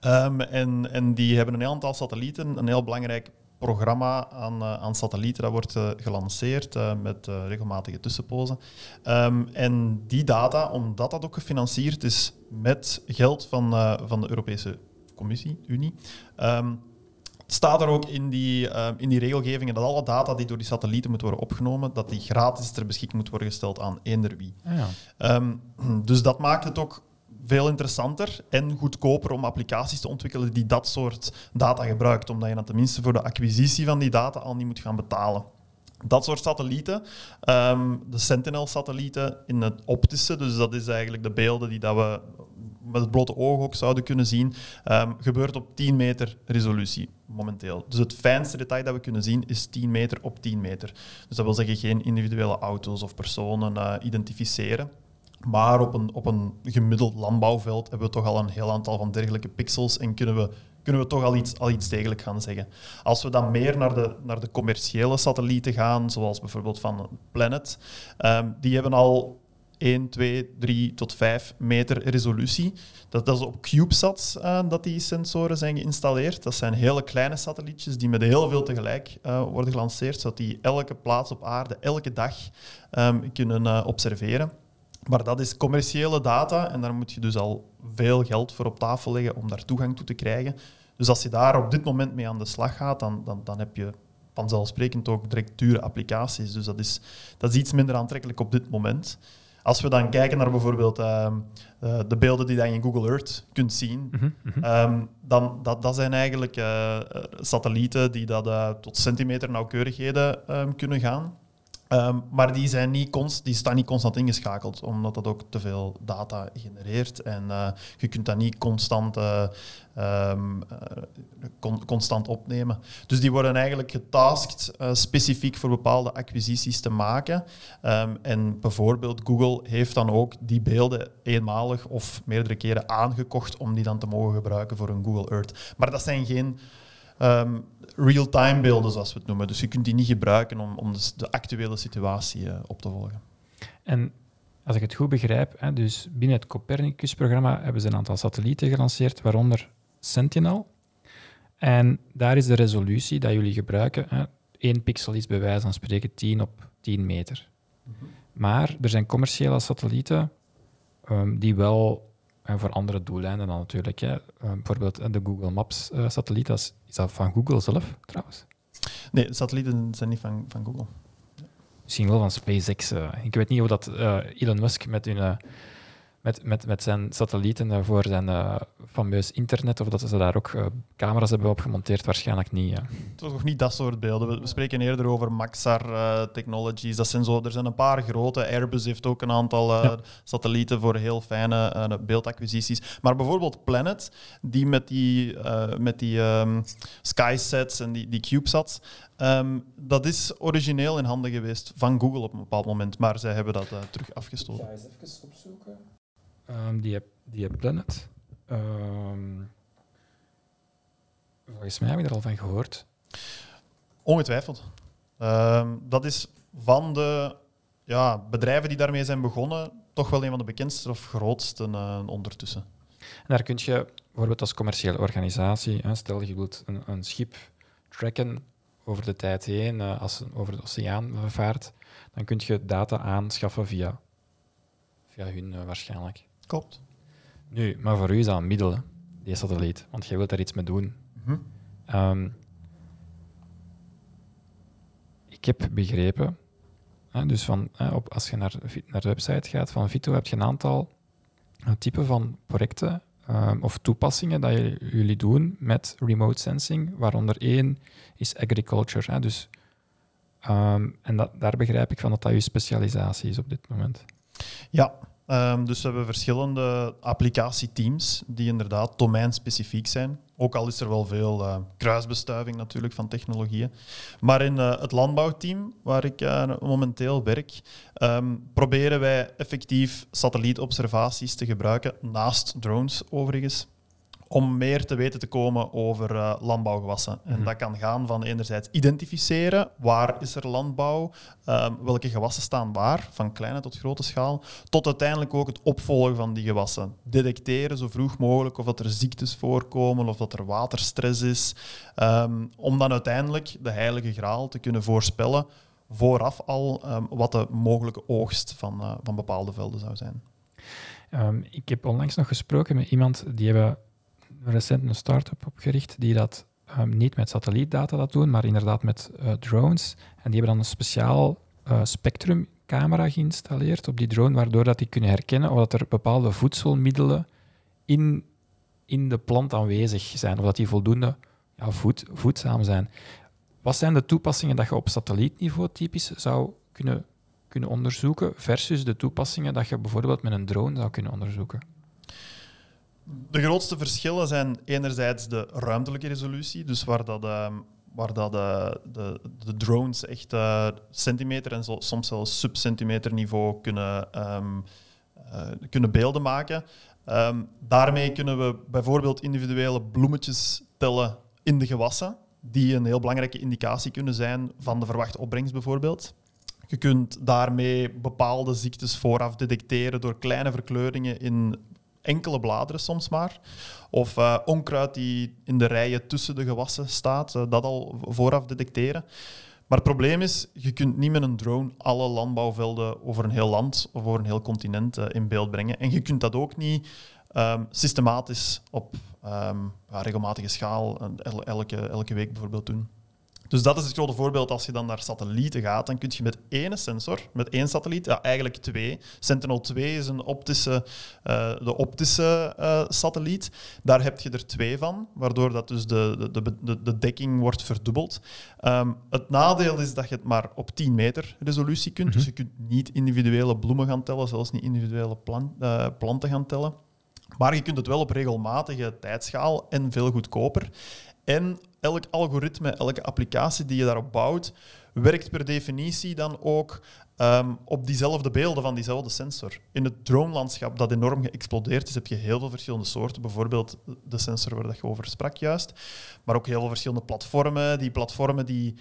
Um, en, en die hebben een heel aantal satellieten, een heel belangrijk programma aan, uh, aan satellieten. Dat wordt uh, gelanceerd uh, met regelmatige tussenpozen. Um, en die data, omdat dat ook gefinancierd is met geld van, van de Europese Commissie, Unie, um, staat er ook in die, in die regelgevingen dat alle data die door die satellieten moeten worden opgenomen, dat die gratis ter beschikking moet worden gesteld aan eender wie. Ah, ja. um, dus dat maakt het ook veel interessanter en goedkoper om applicaties te ontwikkelen die dat soort data gebruikt, omdat je dan tenminste voor de acquisitie van die data al niet moet gaan betalen. Dat soort satellieten, um, de Sentinel-satellieten in het optische, dus dat is eigenlijk de beelden die dat we met het blote oog ook zouden kunnen zien, um, gebeurt op 10 meter resolutie momenteel. Dus het fijnste detail dat we kunnen zien is 10 meter op 10 meter. Dus dat wil zeggen geen individuele auto's of personen uh, identificeren. Maar op een, op een gemiddeld landbouwveld hebben we toch al een heel aantal van dergelijke pixels en kunnen we, kunnen we toch al iets, al iets degelijk gaan zeggen. Als we dan meer naar de, naar de commerciële satellieten gaan, zoals bijvoorbeeld van Planet, um, die hebben al 1, 2, 3 tot 5 meter resolutie. Dat, dat is op CubeSats uh, dat die sensoren zijn geïnstalleerd. Dat zijn hele kleine satellietjes die met heel veel tegelijk uh, worden gelanceerd, zodat die elke plaats op aarde, elke dag um, kunnen uh, observeren. Maar dat is commerciële data en daar moet je dus al veel geld voor op tafel leggen om daar toegang toe te krijgen. Dus als je daar op dit moment mee aan de slag gaat, dan, dan, dan heb je vanzelfsprekend ook direct dure applicaties. Dus dat is, dat is iets minder aantrekkelijk op dit moment. Als we dan kijken naar bijvoorbeeld uh, uh, de beelden die je in Google Earth kunt zien, mm -hmm. um, dan dat, dat zijn eigenlijk uh, satellieten die dat, tot centimeter nauwkeurigheden um, kunnen gaan. Um, maar die, zijn niet die staan niet constant ingeschakeld, omdat dat ook te veel data genereert. En uh, je kunt dat niet constant, um, uh, con constant opnemen. Dus die worden eigenlijk getasked specifiek voor bepaalde acquisities te maken. Um, en bijvoorbeeld Google heeft dan ook die beelden eenmalig of meerdere keren aangekocht om die dan te mogen gebruiken voor een Google Earth. Maar dat zijn geen um, real-time beelden, zoals we het noemen. Dus je kunt die niet gebruiken om, om de, de actuele situatie uh, op te volgen. En als ik het goed begrijp, hè, dus binnen het Copernicus-programma hebben ze een aantal satellieten gelanceerd, waaronder Sentinel. En daar is de resolutie dat jullie gebruiken. Hè, 1 pixel is bij wijze van spreken 10 op 10 meter. Mm -hmm. Maar er zijn commerciële satellieten um, die wel en voor andere doeleinden dan natuurlijk. Hè. Uh, bijvoorbeeld de Google Maps uh, satelliet, dat is, is, dat van Google zelf trouwens? Nee, satellieten zijn niet van, van Google. Misschien wel van SpaceX. Uh. Ik weet niet hoe dat Elon Musk met hun met, met, met zijn satellieten eh, voor zijn uh, fameus internet, of dat ze daar ook uh, camera's hebben op gemonteerd, waarschijnlijk niet. Ja. Toch nog niet dat soort beelden. We, we spreken eerder over Maxar Technologies. Dat zijn zo, er zijn een paar grote. Airbus heeft ook een aantal ja. satellieten voor heel fijne beeldacquisities. Maar bijvoorbeeld Planet, die met die, met die um, SkySats en die, die CubeSats, um, dat is origineel in handen geweest van Google op een bepaald moment, maar zij hebben dat terug afgestoten. Ik ga eens even opzoeken. Um, die, die Planet. Um, volgens mij heb ik er al van gehoord. Ongetwijfeld. Um, dat is van de ja, bedrijven die daarmee zijn begonnen, toch wel een van de bekendste of grootste uh, ondertussen. En daar kun je bijvoorbeeld als commerciële organisatie, hè, stel je wilt een, een, schip tracken over de tijd heen, uh, als over de oceaan vaart, dan kun je data aanschaffen via, via hun uh, waarschijnlijk. Klopt. Nu, maar voor u is dat een middel, die satelliet, want jij wilt daar iets mee doen. Mm um, ik heb begrepen, hè, dus van, hè, op, als je naar, naar de website gaat van Vito, heb je een aantal typen van projecten um, of toepassingen dat jullie doen met remote sensing, waaronder één is agriculture. Hè, dus, um, en dat, daar begrijp ik van dat dat je specialisatie is op dit moment. Ja, Um, dus we hebben verschillende applicatieteams die inderdaad domeinspecifiek zijn. Ook al is er wel veel uh, kruisbestuiving natuurlijk van technologieën. Maar in uh, het landbouwteam, waar ik uh, momenteel werk, um, proberen wij effectief satellietobservaties te gebruiken, naast drones overigens, om meer te weten te komen over uh, landbouwgewassen. En mhm. dat kan gaan van enerzijds identificeren waar is er landbouw, um, welke gewassen staan waar, van kleine tot grote schaal, tot uiteindelijk ook het opvolgen van die gewassen. Detecteren zo vroeg mogelijk of dat er ziektes voorkomen of dat er waterstress is, um, om dan uiteindelijk de heilige graal te kunnen voorspellen vooraf al um, wat de mogelijke oogst van, uh, van bepaalde velden zou zijn. ik heb onlangs nog gesproken met iemand die hebben recent een start-up opgericht die dat um, niet met satellietdata dat doen, maar inderdaad met uh, drones. En die hebben dan een speciaal uh, spectrumcamera geïnstalleerd op die drone, waardoor dat die kunnen herkennen of dat er bepaalde voedselmiddelen in, in de plant aanwezig zijn, of dat die voldoende ja, voed, voedzaam zijn. Wat zijn de toepassingen dat je op satellietniveau typisch zou kunnen, kunnen onderzoeken versus de toepassingen dat je bijvoorbeeld met een drone zou kunnen onderzoeken? De grootste verschillen zijn enerzijds de ruimtelijke resolutie, dus waar dat, uh, waar dat uh, de, de drones echt uh, centimeter en zo, soms zelfs subcentimeter niveau kunnen, um, kunnen beelden maken. Um, daarmee kunnen we bijvoorbeeld individuele bloemetjes tellen in de gewassen, die een heel belangrijke indicatie kunnen zijn van de verwachte opbrengst bijvoorbeeld. Je kunt daarmee bepaalde ziektes vooraf detecteren door kleine verkleuringen in enkele bladeren soms maar. Of uh, onkruid die in de rijen tussen de gewassen staat, uh, dat al vooraf detecteren. Maar het probleem is, je kunt niet met een drone alle landbouwvelden over een heel land of over een heel continent uh, in beeld brengen. En je kunt dat ook niet um, systematisch op ja, regelmatige schaal elke, elke week bijvoorbeeld doen. Dus dat is het grote voorbeeld. Als je dan naar satellieten gaat, dan kun je met één sensor, met één satelliet, ja, eigenlijk twee. Sentinel-2 is een optische, uh, de optische uh, satelliet. Daar heb je er twee van, waardoor dat dus de, de, de, de dekking wordt verdubbeld. Um, het nadeel is dat je het maar op 10 meter resolutie kunt. Mm -hmm. Dus je kunt niet individuele bloemen gaan tellen, zelfs niet individuele plant, uh, planten gaan tellen. Maar je kunt het wel op regelmatige tijdschaal en veel goedkoper. En elk algoritme, elke applicatie die je daarop bouwt, werkt per definitie dan ook um, op diezelfde beelden van diezelfde sensor. In het drone-landschap dat enorm geëxplodeerd is, heb je heel veel verschillende soorten. Bijvoorbeeld de sensor waar je over sprak juist. Maar ook heel veel verschillende platformen. Die platformen die,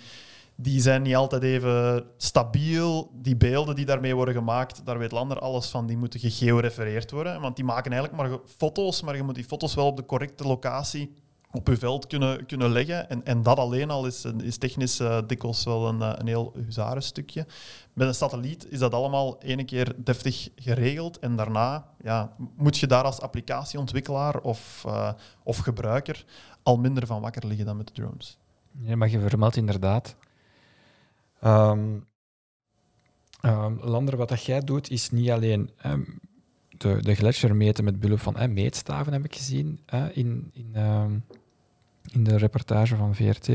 die zijn niet altijd even stabiel. Die beelden die daarmee worden gemaakt, daar weet Lander alles van. Die moeten gegeorefereerd worden. Want die maken eigenlijk maar foto's, maar je moet die foto's wel op de correcte locatie op je veld kunnen, kunnen leggen. En, en dat alleen al is, is technisch uh, dikwijls wel een, uh, een heel huzarenstukje. Met een satelliet is dat allemaal ene keer deftig geregeld. En daarna ja, moet je daar als applicatieontwikkelaar of, uh, of gebruiker al minder van wakker liggen dan met de drones. Ja, maar je vermeldt inderdaad. Um, um, Lander, wat dat jij doet, is niet alleen um, de, de gletsjer meten met behulp van eh, meetstaven, heb ik gezien eh, in, in, ehm, in de reportage van VRT.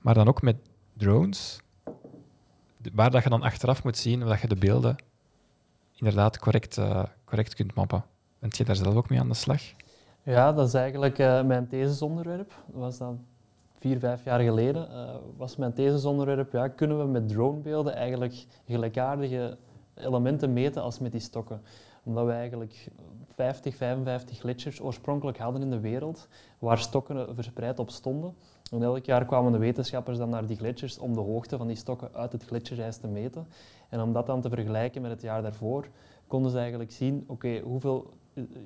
Maar dan ook met drones, waar dat je dan achteraf moet zien dat je de beelden inderdaad correct, eh, correct kunt mappen. Bent je daar zelf ook mee aan de slag? Ja, dat is eigenlijk eh, mijn thesisonderwerp. Dat was dan vier, vijf jaar geleden. eh, was mijn thesisonderwerp, ja, kunnen we met dronebeelden eigenlijk gelijkaardige elementen meten als met die stokken? Omdat we eigenlijk 50, 55 gletsjers oorspronkelijk hadden in de wereld, waar stokken verspreid op stonden. En elk jaar kwamen de wetenschappers dan naar die gletsjers om de hoogte van die stokken uit het gletsjerijs te meten. En om dat dan te vergelijken met het jaar daarvoor, konden ze eigenlijk zien, oké, hoeveel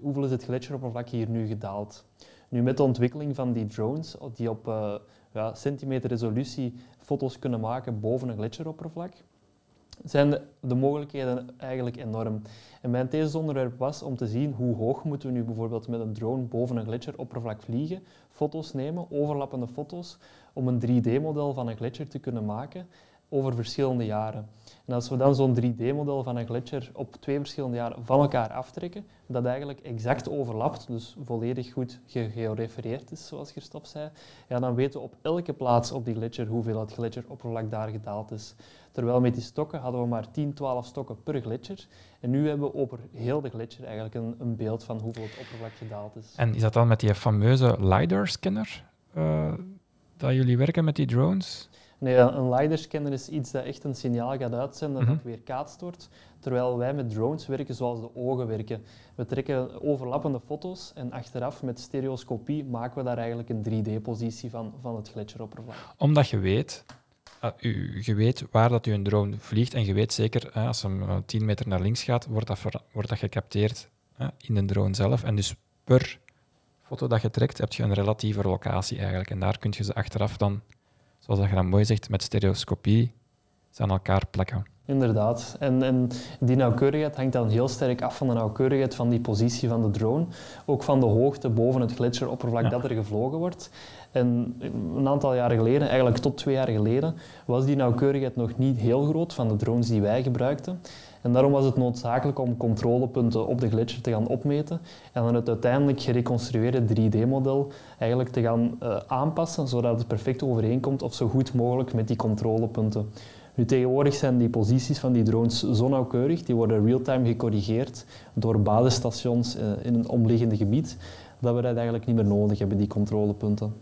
hoeveel is het gletsjeroppervlak hier nu gedaald? Nu, met de ontwikkeling van die drones, die op eh, ja, centimeter resolutie foto's kunnen maken boven een gletsjeroppervlak, zijn de, de mogelijkheden eigenlijk enorm. En mijn thesisonderwerp was om te zien hoe hoog moeten we nu bijvoorbeeld met een drone boven een gletsjeroppervlak vliegen, foto's nemen, overlappende foto's, om een 3D-model van een gletsjer te kunnen maken over verschillende jaren. En als we dan zo'n 3D-model van een gletsjer op twee verschillende jaren van elkaar aftrekken, dat eigenlijk exact overlapt, dus volledig goed ge- gerefereerd is, zoals Christophe zei, ja, dan weten we op elke plaats op die gletsjer hoeveel het gletsjeroppervlak daar gedaald is. Terwijl met die stokken hadden we maar 10, 12 stokken per gletsjer. En nu hebben we over heel de gletsjer eigenlijk een, een beeld van hoeveel het oppervlak gedaald is. En is dat dan met die fameuze LiDAR-scanner eh, dat jullie werken met die drones? Nee, een LiDAR-scanner is iets dat echt een signaal gaat uitzenden Mhm. dat weer kaatst wordt. Terwijl wij met drones werken zoals de ogen werken. We trekken overlappende foto's en achteraf met stereoscopie maken we daar eigenlijk een 3D-positie van, van het gletsjeroppervlak. Omdat je weet, eh, u, je weet waar dat je een drone vliegt en je weet zeker, eh, als hem eh, 10 meter naar links gaat, wordt dat, wordt dat gecapteerd eh, in de drone zelf. En dus per foto dat je trekt, heb je een relatieve locatie eigenlijk. En daar kun je ze achteraf dan, zoals dat je dan mooi zegt, met stereoscopie, ze aan elkaar plakken. Inderdaad. En, en die nauwkeurigheid hangt dan heel sterk af van de nauwkeurigheid van die positie van de drone. Ook van de hoogte boven het gletsjeroppervlak Ja. dat er gevlogen wordt. En een aantal jaren geleden, eigenlijk tot twee jaar geleden, was die nauwkeurigheid nog niet heel groot van de drones die wij gebruikten. En daarom was het noodzakelijk om controlepunten op de gletsjer te gaan opmeten en dan het uiteindelijk gereconstrueerde 3D-model eigenlijk te gaan eh, aanpassen, zodat het perfect overeenkomt of zo goed mogelijk met die controlepunten. Nu, tegenwoordig zijn die posities van die drones zo nauwkeurig, die worden real-time gecorrigeerd door basisstations eh, in een omliggende gebied, dat we dat eigenlijk niet meer nodig hebben, die controlepunten.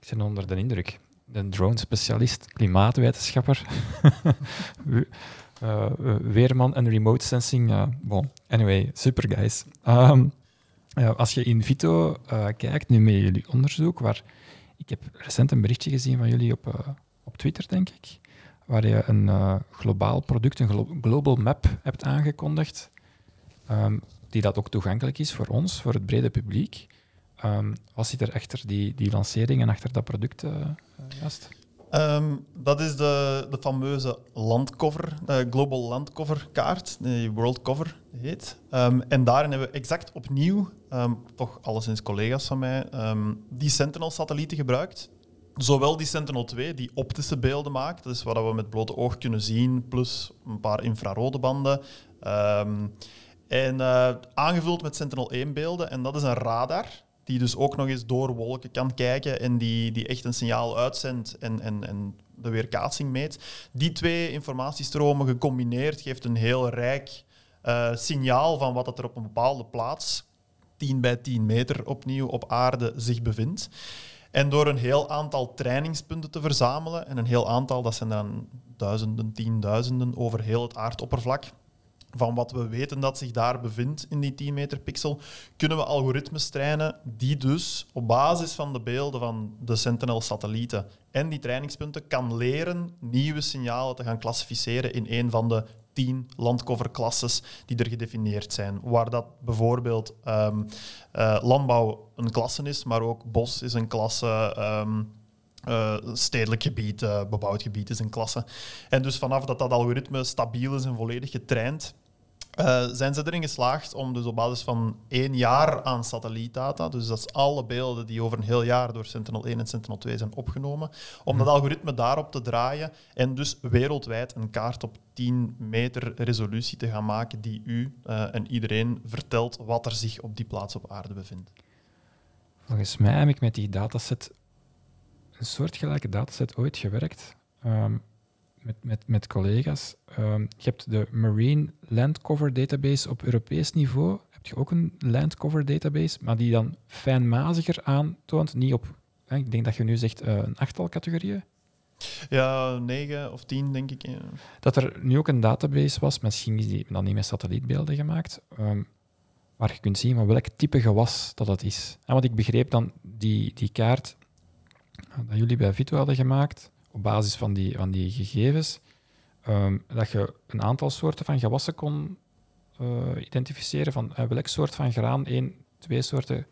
Ik ben onder de indruk. Een drone-specialist, klimaatwetenschapper, [LAUGHS] eh, eh, weerman en remote sensing. eh, bon, anyway, super guys. Ehm, als je in Vito kijkt, nu met jullie onderzoek, waar ik heb recent een berichtje gezien van jullie op, op Twitter, denk ik, waar je een globaal product, een glo- global map hebt aangekondigd, ehm, die dat ook toegankelijk is voor ons, voor het brede publiek. Ehm, wat zit er achter die, die lancering en achter dat product, eh, Ehm, dat is de, de fameuze landcover, de Global Landcover kaart, die World Cover heet. Ehm, en daarin hebben we exact opnieuw, ehm, toch alleszins collega's van mij, die Sentinel-satellieten gebruikt. Zowel die Sentinel-2, die optische beelden maakt, dat is wat we met blote oog kunnen zien, plus een paar infrarode banden. En eh, aangevuld met Sentinel-1-beelden. En dat is een radar die dus ook nog eens door wolken kan kijken en die, die echt een signaal uitzendt en, en, en de weerkaatsing meet. Die twee informatiestromen gecombineerd geeft een heel rijk eh, signaal van wat er op een bepaalde plaats, 10 bij 10 meter opnieuw op aarde, zich bevindt. En door een heel aantal trainingspunten te verzamelen, en een heel aantal, dat zijn dan duizenden, tienduizenden over heel het aardoppervlak, van wat we weten dat zich daar bevindt in die 10 meter pixel, kunnen we algoritmes trainen die dus op basis van de beelden van de Sentinel-satellieten en die trainingspunten kan leren nieuwe signalen te gaan klassificeren in een van de tien landcoverklasses die er gedefinieerd zijn. Waar dat bijvoorbeeld ehm, eh, landbouw een klasse is, maar ook bos is een klasse. ehm, eh, stedelijk gebied, eh, bebouwd gebied is een klasse. En dus vanaf dat dat algoritme stabiel is en volledig getraind, eh, zijn ze erin geslaagd om dus op basis van één jaar aan satellietdata, dus dat is alle beelden die over een heel jaar door Sentinel-1 en Sentinel-2 zijn opgenomen, om dat algoritme daarop te draaien en dus wereldwijd een kaart op 10 meter resolutie te gaan maken die u eh, en iedereen vertelt wat er zich op die plaats op aarde bevindt. Volgens mij heb ik met die dataset, een soortgelijke dataset ooit gewerkt. ehm, met, met, met collega's. Ehm, je hebt de Marine Land Cover Database op Europees niveau. Heb je ook een Land Cover Database, maar die dan fijnmaziger aantoont. Niet op, hè, ik denk dat je nu zegt eh, een achttal categorieën. Ja, 9 of 10 denk ik. ja. Dat er nu ook een database was, misschien is die dan niet met satellietbeelden gemaakt, ehm, waar je kunt zien van welk type gewas dat het is. En want ik begreep dan die, die kaart eh, dat jullie bij Vito hadden gemaakt, op basis van die, van die gegevens, ehm, dat je een aantal soorten van gewassen kon eh, identificeren van eh, welk soort van graan, één, twee soorten.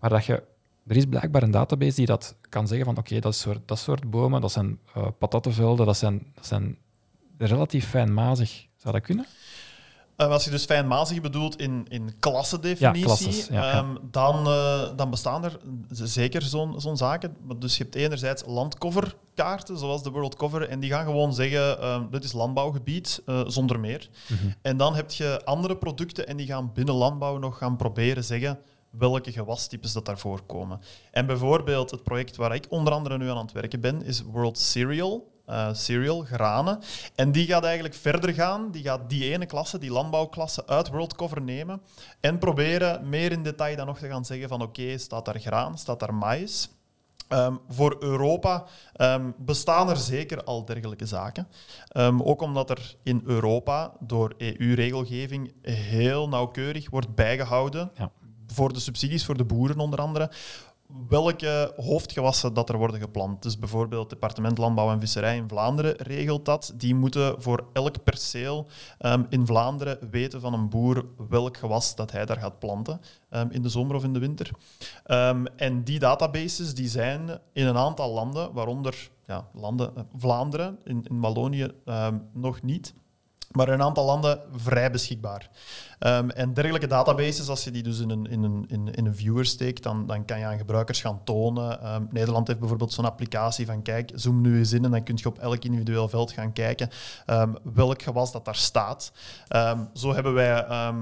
Maar dat je, er is blijkbaar een database die dat kan zeggen van oké, dat, soort, dat soort bomen, dat zijn eh patattenvelden, dat zijn, dat zijn relatief fijnmazig. Zou dat kunnen? Eh, als je dus fijnmazig bedoelt in, in klassendefinitie, Ja, klasses, ja, ja. ehm, dan, eh, dan bestaan er zeker zo'n zo'n zaken. Dus je hebt enerzijds landcoverkaarten, zoals de World Cover, en die gaan gewoon zeggen, ehm, dit is landbouwgebied, eh, zonder meer. En dan heb je andere producten en die gaan binnen landbouw nog gaan proberen zeggen welke gewastypes dat daarvoor komen. En bijvoorbeeld het project waar ik onder andere nu aan het werken ben, is World Cereal. Eh, cereal, granen. En die gaat eigenlijk verder gaan. Die gaat die ene klasse, die landbouwklasse, uit World Cover nemen en proberen meer in detail dan nog te gaan zeggen van oké, staat daar graan, staat daar maïs? Ehm, voor Europa ehm, bestaan er zeker al dergelijke zaken. Ehm, ook omdat er in Europa door EU-regelgeving heel nauwkeurig wordt bijgehouden, Ja. voor de subsidies voor de boeren onder andere, welke hoofdgewassen dat er worden geplant. Dus bijvoorbeeld het departement Landbouw en Visserij in Vlaanderen regelt dat. Die moeten voor elk perceel ehm, in Vlaanderen weten van een boer welk gewas dat hij daar gaat planten, ehm, in de zomer of in de winter. Ehm, en die databases die zijn in een aantal landen, waaronder ja, landen, eh, Vlaanderen, in, in Wallonië nog niet, maar in een aantal landen vrij beschikbaar. Ehm, en dergelijke databases, als je die dus in een, in een, in, in een viewer steekt, dan, dan kan je aan gebruikers gaan tonen. Ehm, Nederland heeft bijvoorbeeld zo'n applicatie van kijk, zoom nu eens in en dan kun je op elk individueel veld gaan kijken ehm, welk gewas dat daar staat. Zo hebben wij eh,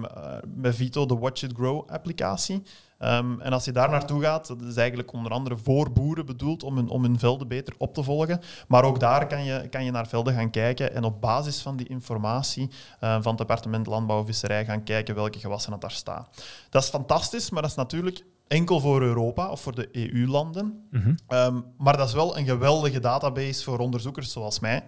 met Vito de Watch It Grow applicatie. Ehm, en als je daar naartoe gaat, dat is eigenlijk onder andere voor boeren bedoeld om hun, om hun velden beter op te volgen. Maar ook daar kan je, kan je naar velden gaan kijken en op basis van die informatie eh, van het departement Landbouw en Visserij gaan kijken welke gewassen het daar staan. Dat is fantastisch, maar dat is natuurlijk enkel voor Europa of voor de EU-landen. Mhm. Ehm, maar dat is wel een geweldige database voor onderzoekers zoals mij,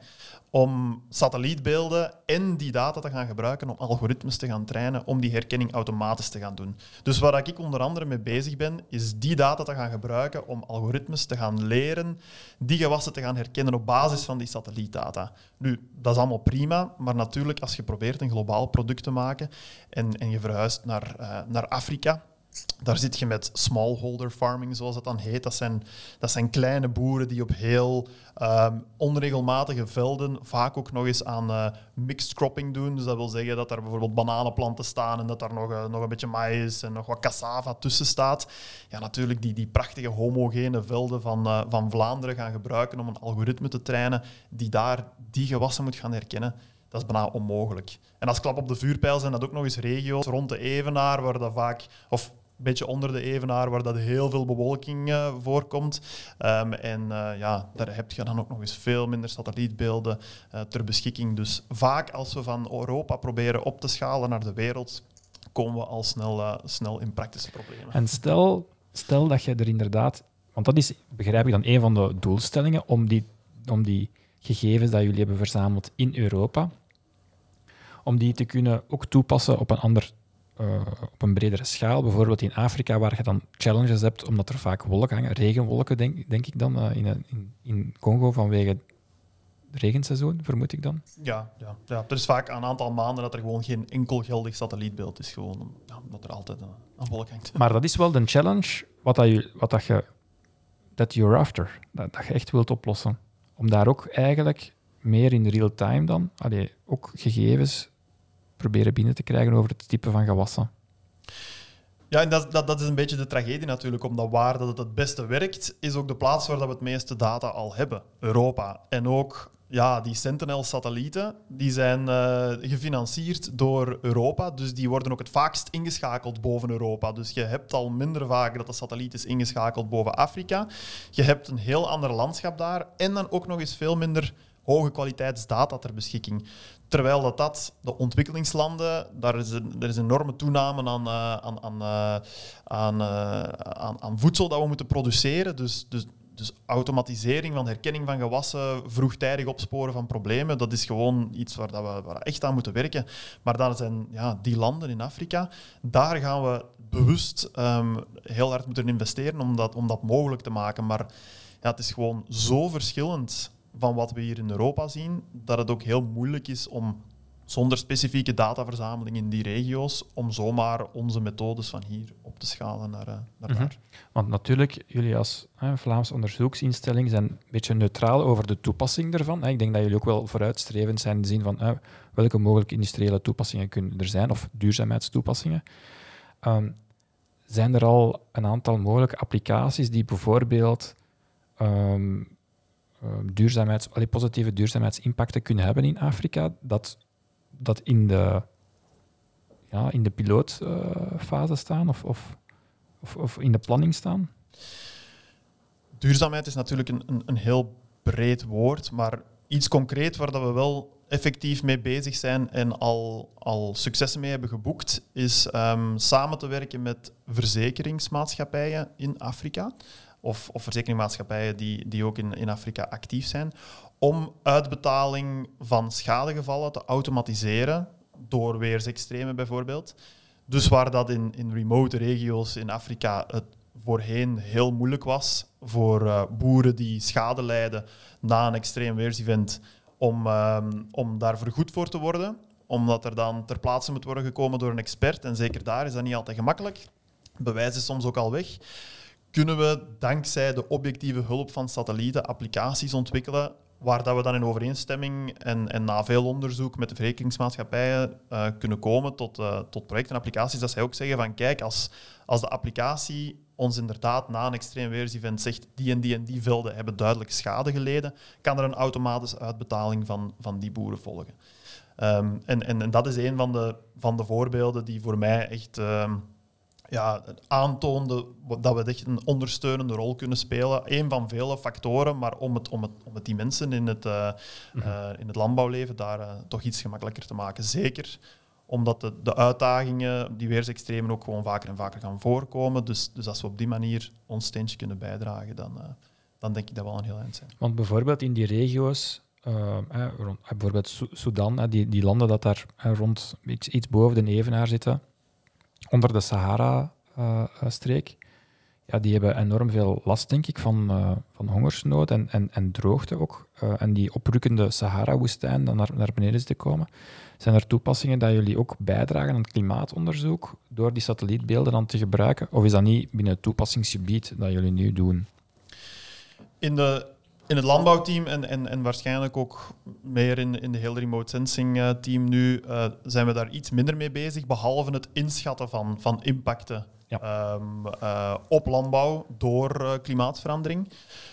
om satellietbeelden en die data te gaan gebruiken om algoritmes te gaan trainen, om die herkenning automatisch te gaan doen. Dus waar ik onder andere mee bezig ben, is die data te gaan gebruiken om algoritmes te gaan leren, die gewassen te gaan herkennen op basis van die satellietdata. Nu, dat is allemaal prima, maar natuurlijk als je probeert een globaal product te maken en, en je verhuist naar, eh, naar Afrika, daar zit je met smallholder farming, zoals het dan heet. Dat zijn, dat zijn kleine boeren die op heel ehm, onregelmatige velden vaak ook nog eens aan eh, mixed cropping doen. Dus dat wil zeggen dat er bijvoorbeeld bananenplanten staan en dat daar nog, eh, nog een beetje maïs en nog wat cassava tussen staat. Ja, natuurlijk die, die prachtige homogene velden van, eh, van Vlaanderen gaan gebruiken om een algoritme te trainen die daar die gewassen moet gaan herkennen. Dat is bijna onmogelijk. En als klap op de vuurpijl zijn dat ook nog eens regio's rond de Evenaar, waar dat vaak, of beetje onder de Evenaar, waar dat heel veel bewolking eh, voorkomt. Ehm, en eh, ja, daar heb je dan ook nog eens veel minder satellietbeelden eh, ter beschikking. Dus vaak als we van Europa proberen op te schalen naar de wereld, komen we al snel, snel in praktische problemen. En stel, stel dat je er inderdaad, want dat is, begrijp ik dan, een van de doelstellingen om die, om die gegevens dat jullie hebben verzameld in Europa, om die te kunnen ook toepassen op een ander, eh, op een bredere schaal. Bijvoorbeeld in Afrika, waar je dan challenges hebt, omdat er vaak wolken hangen, regenwolken, denk, denk ik dan, eh, in, in, in Congo vanwege het regenseizoen, vermoed ik dan. Ja, ja, ja, er is vaak een aantal maanden dat er gewoon geen enkel geldig satellietbeeld is. Gewoon ja, omdat er altijd een, een wolk hangt. Maar dat is wel de challenge wat, dat je, wat dat je, that you're after, dat, dat je echt wilt oplossen. Om daar ook eigenlijk meer in real time dan, allee, ook gegevens proberen binnen te krijgen over het type van gewassen. Ja, en dat, dat, dat is een beetje de tragedie natuurlijk, omdat waar dat het het beste werkt, is ook de plaats waar dat we het meeste data al hebben, Europa. En ook ja, die Sentinel-satellieten die zijn uh, gefinancierd door Europa, dus die worden ook het vaakst ingeschakeld boven Europa. Dus je hebt al minder vaak dat de satelliet is ingeschakeld boven Afrika. Je hebt een heel ander landschap daar en dan ook nog eens veel minder hoge kwaliteitsdata ter beschikking. Terwijl dat, dat de ontwikkelingslanden, daar is een, er is een enorme toename aan, uh, aan, aan, aan, uh, aan, aan, voedsel dat we moeten produceren. Dus, dus, dus automatisering van herkenning van gewassen, vroegtijdig opsporen van problemen, dat is gewoon iets waar, dat we, echt aan moeten werken. Maar daar zijn ja, die landen in Afrika, daar gaan we bewust um, heel hard moeten investeren om dat, om dat mogelijk te maken. Maar het is gewoon zo verschillend van wat we hier in Europa zien, dat het ook heel moeilijk is om zonder specifieke dataverzameling in die regio's, om zomaar onze methodes van hier op te schalen naar, uh, naar -hmm. daar. Want natuurlijk, jullie als hè, Vlaams onderzoeksinstelling zijn een beetje neutraal over de toepassing ervan. Hè. Ik denk dat jullie ook wel vooruitstrevend zijn in de zin van hè, welke mogelijke industriële toepassingen kunnen er zijn, of duurzaamheidstoepassingen. Um, zijn er al een aantal mogelijke applicaties die bijvoorbeeld um, duurzaamheids, allee, positieve duurzaamheidsimpacten kunnen hebben in Afrika, dat, dat in de, ja, in de pilootfase staan of, of, of, of, in de planning staan? Duurzaamheid is natuurlijk een, een, een heel breed woord, maar iets concreet waar dat we wel effectief mee bezig zijn en al, al successen mee hebben geboekt, is um, samen te werken met verzekeringsmaatschappijen in Afrika of, of die, die ook in, in Afrika actief zijn, om uitbetaling van schadegevallen te automatiseren door weersextremen bijvoorbeeld. Dus waar dat in, in remote regio's in Afrika het voorheen heel moeilijk was voor uh, boeren die schade lijden na een extreem weersevent om, um, om daar vergoed voor te worden, omdat er dan ter plaatse moet worden gekomen door een expert. En zeker daar is dat niet altijd gemakkelijk. Bewijs is soms ook al weg kunnen we dankzij de objectieve hulp van satellieten applicaties ontwikkelen waar dat we dan in overeenstemming en, en na veel onderzoek met de verzekeringsmaatschappijen uh, kunnen komen tot, uh, tot projecten en applicaties. Dat zij ook zeggen van kijk, als, als de applicatie ons inderdaad na een extreem weersevent zegt die en die en die velden hebben duidelijk schade geleden, kan er een automatische uitbetaling van, van die boeren volgen. Um, en, en, dat is een van de, van de voorbeelden die voor mij echt... Um, ja, aantoonde dat we echt een ondersteunende rol kunnen spelen. Een van vele factoren, maar om het, om het, om het die mensen in het, uh, uh, in het landbouwleven daar uh, toch iets gemakkelijker te maken. Zeker omdat de, de uitdagingen, die weersextremen, ook gewoon vaker en vaker gaan voorkomen. Dus, dus als we op die manier ons steentje kunnen bijdragen, dan, dan denk ik dat we al een heel eind zijn. Want bijvoorbeeld in die regio's, eh, rond, bijvoorbeeld Sudan, die, die landen dat daar rond iets, iets boven de evenaar zitten, onder de Sahara-streek, ja, die hebben enorm veel last, denk ik, van, uh, van hongersnood en, en, en droogte ook. Uh, en die oprukkende Sahara-woestijn dan naar, naar beneden is te komen. Zijn er toepassingen dat jullie ook bijdragen aan het klimaatonderzoek door die satellietbeelden dan te gebruiken? Of is dat niet binnen het toepassingsgebied dat jullie nu doen? In de in het landbouwteam en, en, en waarschijnlijk ook meer in, in de hele remote sensing uh, team nu uh, zijn we daar iets minder mee bezig, behalve het inschatten van, van impacten ja. um, uh, op landbouw door klimaatverandering.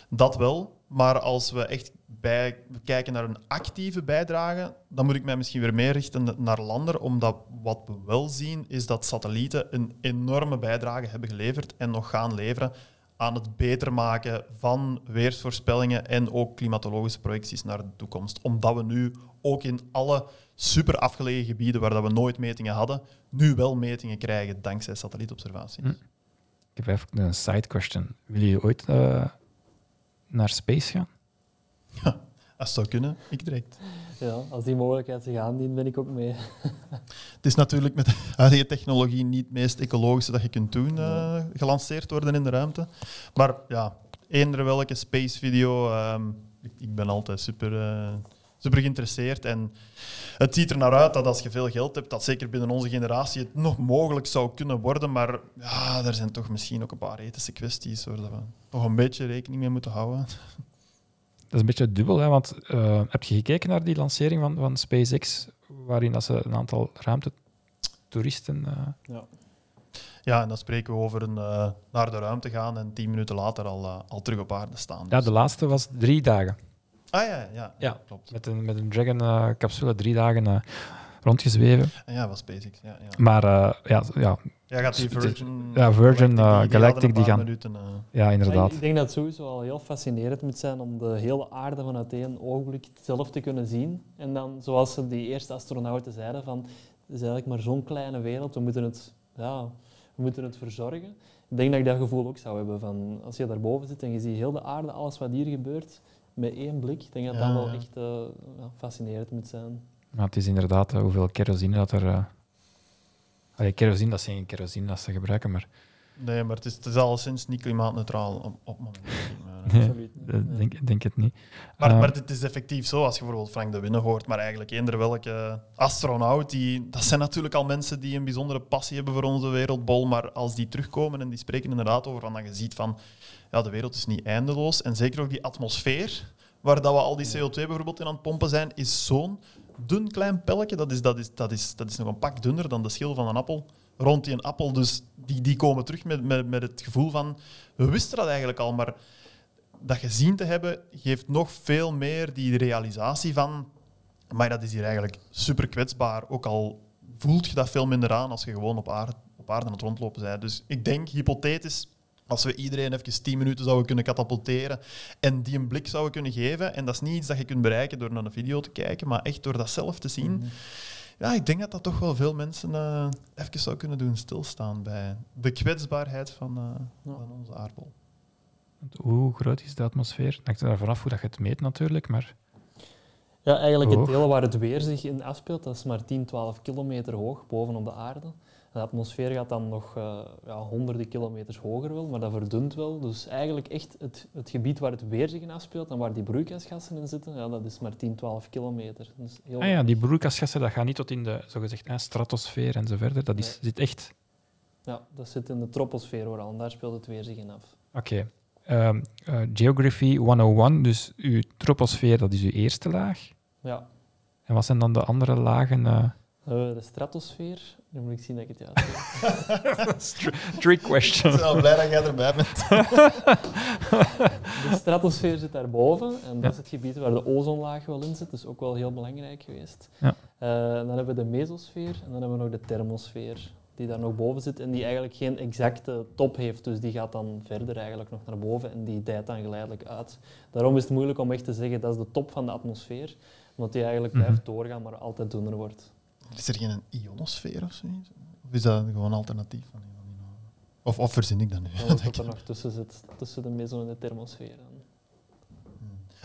Dat wel, maar als we echt bij, kijken naar een actieve bijdrage, dan moet ik mij misschien weer meer richten naar landen, omdat wat we wel zien is dat satellieten een enorme bijdrage hebben geleverd en nog gaan leveren aan het beter maken van weersvoorspellingen en ook klimatologische projecties naar de toekomst. Omdat we nu ook in alle super afgelegen gebieden waar dat we nooit metingen hadden, nu wel metingen krijgen dankzij satellietobservaties. Hm. Ik heb even een side question. Wil je ooit uh, naar space gaan? Ja, als het zou kunnen, ik direct. Ja, als die mogelijkheid zich aandient, ben ik ook mee. [LAUGHS] Het is natuurlijk met [LAUGHS] de huidige technologie niet het meest ecologische dat je kunt doen, uh, gelanceerd worden in de ruimte. Maar ja, eender welke space video, um, ik, ik, ben altijd super, uh, super geïnteresseerd. En het ziet er naar uit dat als je veel geld hebt, dat zeker binnen onze generatie het nog mogelijk zou kunnen worden. Maar ja, er zijn toch misschien ook een paar ethische kwesties waar we nog een beetje rekening mee moeten houden. [LAUGHS] Dat is een beetje dubbel, hè? want uh, heb je gekeken naar die lancering van, van SpaceX waarin dat ze een aantal ruimtetoeristen... eh, Ja. Ja, en dan spreken we over een, eh, naar de ruimte gaan en tien minuten later al, eh, al terug op aarde staan. ja, Dus- de laatste was drie dagen. Ah ja, ja, Ja. klopt. Met een, met een Dragon-capsule drie dagen eh, rondgezweven. Ja, was SpaceX. Ja, ja. Maar eh, ja, ja, Ja, gaat die Virgin, ja, Virgin, eh, Galactic, die gaan- Minuten, eh, ja, Ja, inderdaad. ik denk dat het sowieso al heel fascinerend moet zijn om de hele aarde vanuit één ogenblik zelf te kunnen zien. En dan, zoals ze die eerste astronauten zeiden, van, het is eigenlijk maar zo'n kleine wereld, we moeten, het, ja, we moeten het verzorgen. Ik denk dat ik dat gevoel ook zou hebben van, als je daarboven zit en je ziet heel de aarde, alles wat hier gebeurt, met één blik, ik denk dat dat Ja, wel ja. echt eh, ja, fascinerend moet zijn. Maar het is inderdaad eh, hoeveel kerosine dat er... eh allee, kerosine, dat is geen kerosine dat ze gebruiken, maar Nee, maar het is, het is al sinds niet klimaatneutraal op, op het moment. [LAUGHS] Maar, Nee, Absoluut niet. eh, Ja. denk, denk het niet. Maar, maar het is effectief zo, als je bijvoorbeeld Frank de Winne hoort, maar eigenlijk eender welke astronaut, die, dat zijn natuurlijk al mensen die een bijzondere passie hebben voor onze wereldbol, maar als die terugkomen en die spreken inderdaad over van dat je ziet van, ja, de wereld is niet eindeloos, en zeker ook die atmosfeer, waar dat we al die CO2 bijvoorbeeld in aan het pompen zijn, is zo'n dun klein pelletje, dat is, dat, is, dat, is, dat is nog een pak dunner dan de schil van een appel, rond die een appel, dus die, die komen terug met, met, met het gevoel van, we wisten dat eigenlijk al, maar dat gezien te hebben geeft nog veel meer die realisatie van, maar dat is hier eigenlijk super kwetsbaar. Ook al voelt je dat veel minder aan als je gewoon op aarde, op aarde aan het rondlopen bent. Dus ik denk, hypothetisch, als we iedereen even 10 minuten zouden kunnen katapulteren en die een blik zouden kunnen geven, en dat is niet iets dat je kunt bereiken door naar een video te kijken, maar echt door dat zelf te zien, Mhm. ja, ik denk dat dat toch wel veel mensen eh even zou kunnen doen stilstaan bij de kwetsbaarheid van, eh, Ja. van onze aardbol. Hoe groot is de atmosfeer? Hangt er vanaf hoe dat je het meet natuurlijk, maar Ja, eigenlijk Hoog. het deel waar het weer zich in afspeelt, dat is maar 10, 12 kilometer hoog bovenop de aarde. De atmosfeer gaat dan nog eh, ja, honderden kilometers hoger wel, maar dat verdunt wel. Dus eigenlijk echt het, het gebied waar het weer zich in afspeelt en waar die broeikasgassen in zitten, ja, dat is maar 10, 12 kilometer. Dus heel ah ja, die broeikasgassen dat gaat niet tot in de zogezegd eh, stratosfeer en zo verder. Dat is, Nee. zit echt... ja, dat zit in de troposfeer vooral en daar speelt het weer zich in af. Oké. Ehm, eh, Geography 101, dus uw troposfeer, dat is uw eerste laag. Ja, En wat zijn dan de andere lagen? Eh? dan hebben we de stratosfeer. Nu moet ik zien dat ik het juist zeg. [LAUGHS] Trick Ik question. ben wel blij dat jij erbij bent. De stratosfeer zit daarboven en dat is het gebied waar de ozonlaag wel in zit, dus ook wel heel belangrijk geweest. Ja. Eh, dan hebben we de mesosfeer en dan hebben we nog de thermosfeer, die daar nog boven zit en die eigenlijk geen exacte top heeft, dus die gaat dan verder eigenlijk nog naar boven en die dijt dan geleidelijk uit. Daarom is het moeilijk om echt te zeggen dat is de top van de atmosfeer, omdat die eigenlijk Mhm. blijft doorgaan, maar altijd dunner wordt. Is er geen ionosfeer of zoiets? Of is dat gewoon alternatief? van? Of, of verzin ik dat nu? Alles [LAUGHS] wat er nog tussen zit, tussen de meso en de thermosfeer. dan.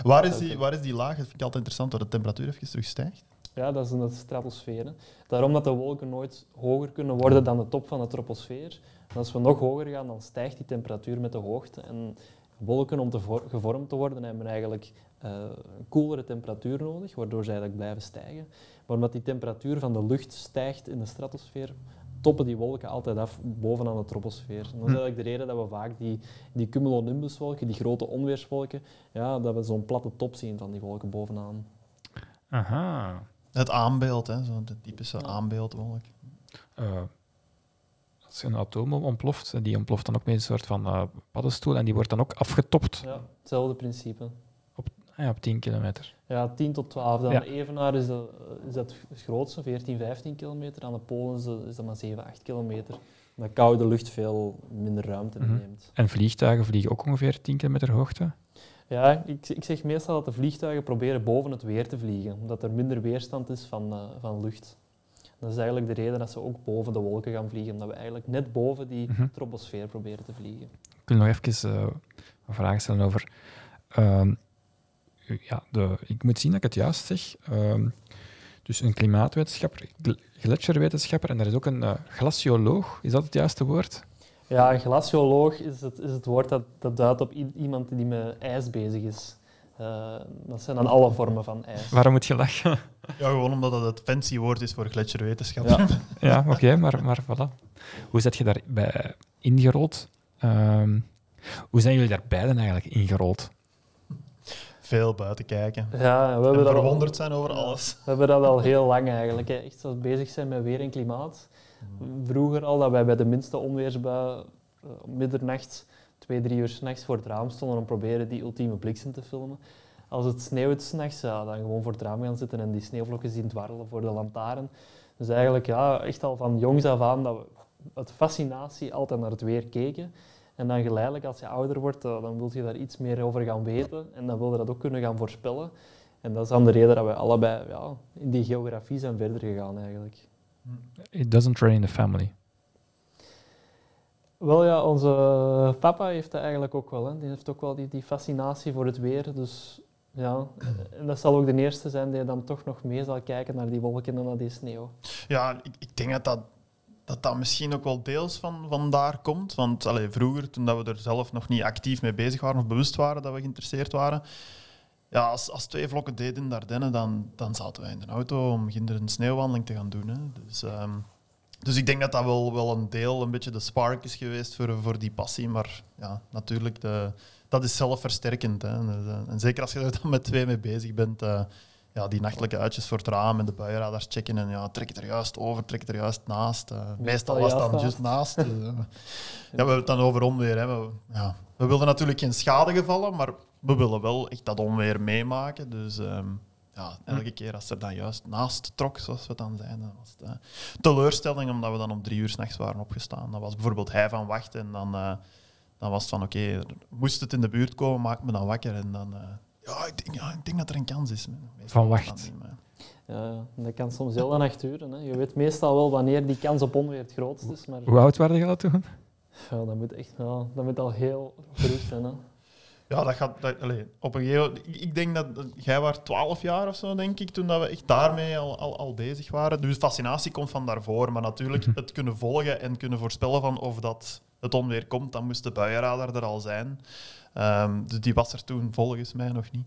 Waar is, die, waar is die laag? Dat vind ik altijd interessant, dat de temperatuur even terugstijgt. Ja, dat is in de stratosfeer. hè. Daarom dat de wolken nooit hoger kunnen worden dan de top van de troposfeer. En als we nog hoger gaan, dan stijgt die temperatuur met de hoogte. En wolken, om te vor- gevormd te worden, hebben eigenlijk eh, een koelere temperatuur nodig, waardoor ze eigenlijk blijven stijgen. Maar omdat die temperatuur van de lucht stijgt in de stratosfeer, toppen die wolken altijd af bovenaan de troposfeer. En dat is Hm. eigenlijk de reden dat we vaak die, die cumulonimbuswolken, die grote onweerswolken, ja, dat we zo'n platte top zien van die wolken bovenaan. Aha. Het aanbeeld, hè, zo'n de typische Ja. aanbeeldwolk. Eh, als een atoom ontploft, en die ontploft dan ook met een soort van eh, paddenstoel en die wordt dan ook afgetopt Ja, hetzelfde principe. Ah ja, op 10 kilometer. Ja, 10 tot 12. Dan Ja. Evenaar is, dat, is dat het grootste, 14, 15 kilometer. Aan de Polen is dat, maar 7, 8 kilometer. Omdat koude lucht veel minder ruimte Mhm. inneemt. En vliegtuigen vliegen ook ongeveer 10 kilometer hoogte. Ja, ik, ik zeg meestal dat de vliegtuigen proberen boven het weer te vliegen, omdat er minder weerstand is van, eh, van lucht. Dat is eigenlijk de reden dat ze ook boven de wolken gaan vliegen, omdat we eigenlijk net boven die Mhm. troposfeer proberen te vliegen. Ik wil nog even eh, een vraag stellen over. ehm, ja, de, ik moet zien dat ik het juist zeg. Ehm, dus een klimaatwetenschapper, gl- gletsjerwetenschapper en er is ook een eh, glacioloog. Is dat het juiste woord? Ja, een glacioloog is het, is het woord dat, dat duidt op iemand die met ijs bezig is. Eh, dat zijn dan alle vormen van ijs. Waarom moet je lachen? [LAUGHS] Ja, gewoon omdat dat het fancy woord is voor gletsjerwetenschap. Ja. [LAUGHS] ja, oké, maar, maar voilà. Hoe zet je daarbij ingerold? Ehm, hoe zijn jullie daar beiden eigenlijk ingerold? Veel buiten kijken. Ja, we En hebben, dat al, verwonderd zijn over alles. we hebben dat al heel lang eigenlijk. Hè. Echt bezig zijn met weer en klimaat. Vroeger al dat wij bij de minste onweersbui om middernacht, twee, drie uur s'nachts voor het raam stonden om proberen die ultieme bliksem te filmen. Als het sneeuwt s'nachts, ja, dan gewoon voor het raam gaan zitten en die sneeuwvlokken zien dwarrelen voor de lantaarn. Dus eigenlijk ja, echt al van jongs af aan dat we uit fascinatie altijd naar het weer keken. En dan geleidelijk, als je ouder wordt, eh, dan wil je daar iets meer over gaan weten. En dan wil je dat ook kunnen gaan voorspellen. En dat is dan de reden dat wij allebei ja, in die geografie zijn verder gegaan eigenlijk. It doesn't run in the family. Wel ja, onze papa heeft dat eigenlijk ook wel. Hè. Die heeft ook wel die, die fascinatie voor het weer. Dus ja, [CLEARS THROAT] en dat zal ook de eerste zijn die dan toch nog mee zal kijken naar die wolken en naar die sneeuw. Ja, ik, ik denk dat dat, dat dat misschien ook wel deels van, daar komt. Want allee, vroeger, toen dat we er zelf nog niet actief mee bezig waren of bewust waren dat we geïnteresseerd waren, ja, als, als twee vlokken deden in de Ardennen, dan, dan zaten wij in de auto om ginder een sneeuwwandeling te gaan doen. Hè. Dus, ehm, dus ik denk dat dat wel, wel een deel, een beetje de spark is geweest voor, voor die passie. Maar ja, natuurlijk, de, dat is zelfversterkend. Hè. En zeker als je er dan met twee mee bezig bent, eh, ja, die nachtelijke uitjes voor het raam en de buienradars checken en ja, trek het er juist over, trek het er juist naast. eh. meestal was het dan juist naast. dus, eh. [LAUGHS] ja, we hebben het dan over onweer. Hè. We, ja, we wilden natuurlijk geen schadegevallen, maar we willen wel echt dat onweer meemaken. Dus ehm, ja, elke keer als er dan juist naast trok, zoals we het dan zijn, dan was het eh, teleurstelling omdat we dan om drie uur s'nachts waren opgestaan. Dan was bijvoorbeeld hij van wachten en dan, dan was het van oké, er moest het in de buurt komen, maak me dan wakker. En dan, ja, ik denk, ja, ik denk dat er een kans is. Van wacht. Ja, dat kan soms heel lang echt duren. Hè. Je weet meestal wel wanneer die kans op onweer het grootst is, maar Hoe oud waren je dat toen? ja, dat moet echt ja, dat moet al heel vroeg zijn. Hè. Ja, dat gaat. Dat, allee, op een gegeven, ik, ik denk dat dat- jij was 12 jaar of zo, denk ik, toen dat we echt daarmee al, al, al bezig waren. Dus fascinatie komt van daarvoor. Maar natuurlijk, Mhm. het kunnen volgen en kunnen voorspellen van of dat het onweer komt, dan moest de buienradar er al zijn. Ehm, dus die was er toen volgens mij nog niet.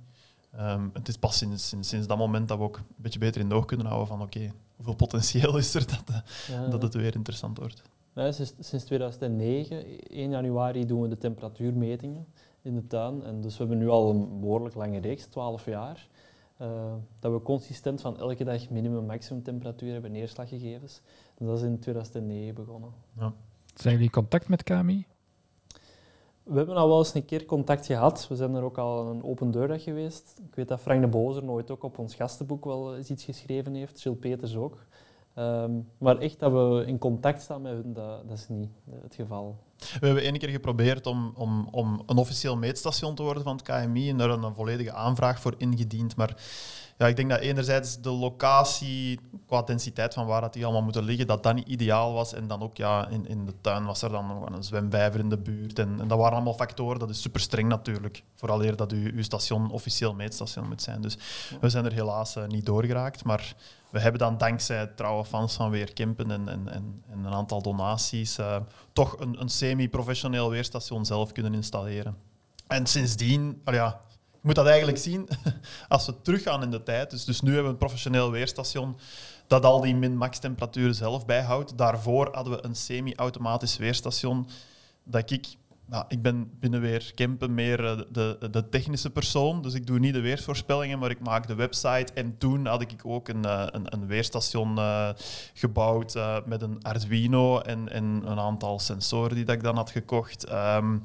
Ehm, het is pas sinds, sinds, sinds dat moment dat we ook een beetje beter in de oog kunnen houden van oké, hoeveel potentieel is er dat, eh, Ja, dat het weer interessant wordt. Ja, sinds, sinds 2009, 1 januari, doen we de temperatuurmetingen in de tuin. En dus we hebben nu al een behoorlijk lange reeks, 12 jaar, eh, dat we consistent van elke dag minimum maximum temperatuur hebben neerslaggegevens. En dat is in 2009 begonnen. Ja. Zijn jullie in contact met KMI? We hebben al wel eens een keer contact gehad. We zijn er ook al een open deurdag geweest. Ik weet dat Frank de Bozer nooit ook op ons gastenboek wel eens iets geschreven heeft. Gilles Peters ook. Ehm, maar echt dat we in contact staan met hun, dat, dat is niet het geval. We hebben één keer geprobeerd om, om, om een officieel meetstation te worden van het KMI en daar een volledige aanvraag voor ingediend. Maar ja, ik denk dat enerzijds de locatie qua densiteit van waar dat die allemaal moeten liggen, dat dat niet ideaal was. En dan ook ja, in, in de tuin was er dan nog een zwemvijver in de buurt. En, en dat waren allemaal factoren. Dat is super streng natuurlijk. Vooral eer dat uw, uw station officieel meetstation moet zijn. Dus we zijn er helaas eh, niet doorgeraakt. Maar we hebben dan dankzij trouwe fans van Weer Kempen en, en, en, en een aantal donaties eh, toch een, een semi-professioneel weerstation zelf kunnen installeren. En sindsdien, al ja, moet dat eigenlijk zien [LAUGHS] als we teruggaan in de tijd. Dus, dus nu hebben we een professioneel weerstation dat al die min-max temperaturen zelf bijhoudt. Daarvoor hadden we een semi-automatisch weerstation dat ik... Nou, ik ben binnen weer Kempen meer eh, de, de technische persoon, dus ik doe niet de weersvoorspellingen, maar ik maak de website. En toen had ik ook een, eh, een, een weerstation eh, gebouwd met een Arduino en, en een aantal sensoren die dat ik dan had gekocht. Ehm, eh,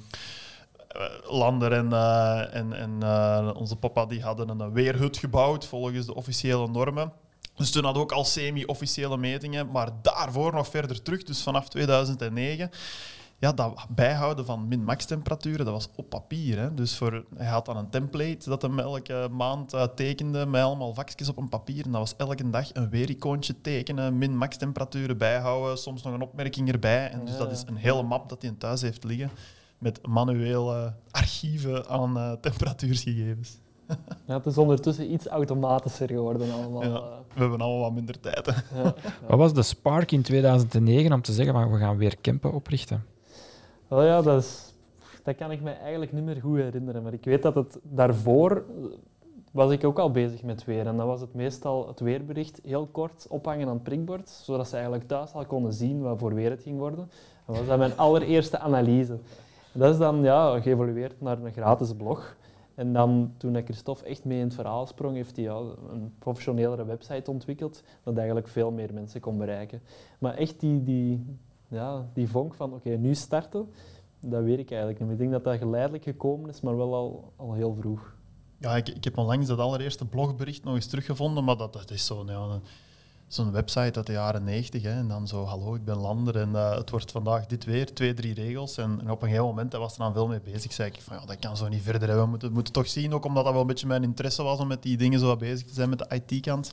Lander en, eh, en, en eh, onze papa die hadden een weerhut gebouwd volgens de officiële normen. Dus toen hadden we ook al semi-officiële metingen, maar daarvoor nog verder terug, dus vanaf 2009. Ja, dat bijhouden van min-max temperaturen, dat was op papier. Hè. Dus voor, hij had dan een template dat hem elke maand eh, tekende met allemaal vakjes op een papier. En dat was elke dag een weericoontje tekenen, min-max temperaturen bijhouden, soms nog een opmerking erbij. En dus dat is een hele map dat hij in thuis heeft liggen met manuele archieven aan eh, temperatuurgegevens. [LAUGHS] Ja, het is ondertussen iets automatischer geworden allemaal. Ja. eh. We hebben allemaal wat minder tijd. Hè. Ja, ja. Wat was de spark in 2009 om te zeggen van we gaan weer Kempen oprichten? Wel ja, dat, is, dat kan ik me eigenlijk niet meer goed herinneren. Maar ik weet dat het daarvoor eh, was ik ook al bezig met weer. En dan was het meestal het weerbericht heel kort ophangen aan het prikbord, zodat ze eigenlijk thuis al konden zien wat voor weer het ging worden. Dat was dat mijn allereerste analyse. Dat is dan ja, geëvolueerd naar een gratis blog. En dan, toen Christophe echt mee in het verhaal sprong, heeft hij een professionelere website ontwikkeld, dat eigenlijk veel meer mensen kon bereiken. Maar echt die, die, ja, die vonk van, oké, nu starten, dat weet ik eigenlijk niet. Ik denk dat dat geleidelijk gekomen is, maar wel al, al heel vroeg. Ja, ik, ik heb onlangs dat allereerste blogbericht nog eens teruggevonden, maar dat, dat is zo'n ja, zo'n website uit de jaren 90. En dan zo, hallo, ik ben Lander en uh, het wordt vandaag dit weer, twee, drie regels. En, op een gegeven moment, hij was er dan veel mee bezig, zei ik van, ja, dat kan zo niet verder. Hè. We moeten, moeten toch zien, ook omdat dat wel een beetje mijn interesse was om met die dingen zo bezig te zijn met de IT-kant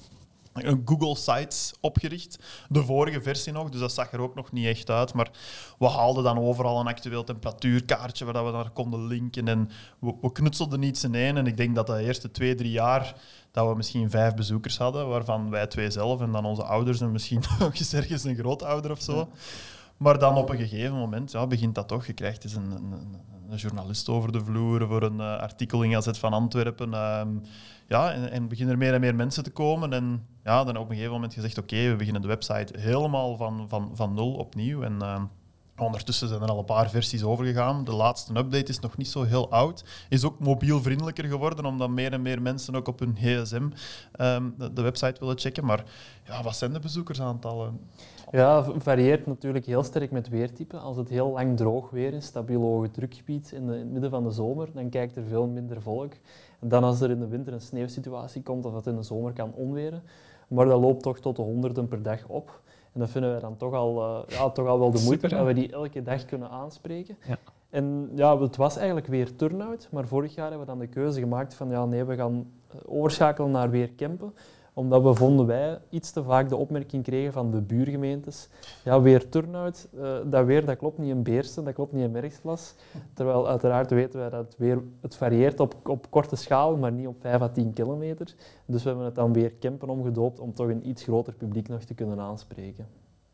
een Google Sites opgericht. De vorige versie nog, dus dat zag er ook nog niet echt uit. Maar we haalden dan overal een actueel temperatuurkaartje waar we naar konden linken. En we, we knutselden iets in één. En ik denk dat de eerste twee, drie jaar dat we misschien vijf bezoekers hadden, waarvan wij twee zelf en dan onze ouders en misschien [LAUGHS] nog eens ergens een grootouder of zo. Maar dan op een gegeven moment ja, begint dat toch. Je krijgt eens een, een, een journalist over de vloer voor een uh, artikel in Gazet van Antwerpen. Uh, ja, en, en, beginnen er meer en meer mensen te komen. En ja, dan op een gegeven moment gezegd, oké, we beginnen de website helemaal van, van, van nul opnieuw. En uh, ondertussen zijn er al een paar versies overgegaan. De laatste update is nog niet zo heel oud. Is ook mobielvriendelijker geworden, omdat meer en meer mensen ook op hun gsm um, de, website willen checken. Maar ja, wat zijn de bezoekersaantallen? Ja, varieert natuurlijk heel sterk met weertype. Als het heel lang droog weer is, stabiel hoge drukgebied in, de, het midden van de zomer, dan kijkt er veel minder volk dan als er in de winter een sneeuwsituatie komt of dat in de zomer kan onweren. Maar dat loopt toch tot de honderden per dag op. En dat vinden wij dan toch al, uh, ja, toch al wel de moeite dat we die elke dag kunnen aanspreken. Ja. En ja, het was eigenlijk weer turnout, maar vorig jaar hebben we dan de keuze gemaakt van ja, nee, we gaan eh, overschakelen naar weer campen omdat we vonden wij iets te vaak de opmerking kregen van de buurgemeentes. Ja, weer turnout, uh, dat weer dat klopt niet in Beersen, dat klopt niet in Merksplas. Terwijl uiteraard weten wij dat het weer, het varieert op, op korte schaal, maar niet op 5 à 10 kilometer. Dus we hebben het dan weer campen omgedoopt om toch een iets groter publiek nog te kunnen aanspreken.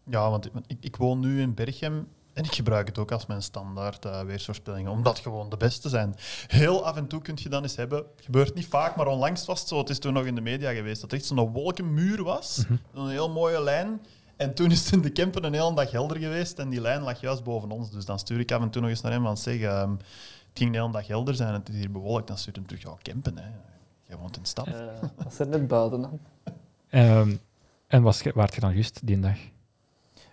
Ja, want ik, ik woon nu in Berchem en ik gebruik het ook als mijn standaard uh, weersvoorspellingen, omdat gewoon de beste zijn. Heel af en toe kun je dan eens hebben, gebeurt niet vaak, maar onlangs was het zo, het is toen nog in de media geweest, dat er echt zo'n wolkenmuur was, mm -hmm. een heel mooie lijn. En toen is het in de Kempen een hele dag helder geweest en die lijn lag juist boven ons. Dus dan stuur ik af en toe nog eens naar hem van zeg, um, het ging een hele dag helder zijn en het is hier bewolkt. Dan stuur ik hem terug, ja, Kempen, hè. je woont in de stad. Uh, dat is er net buiten dan. Um, en was, waart je dan juist die dag?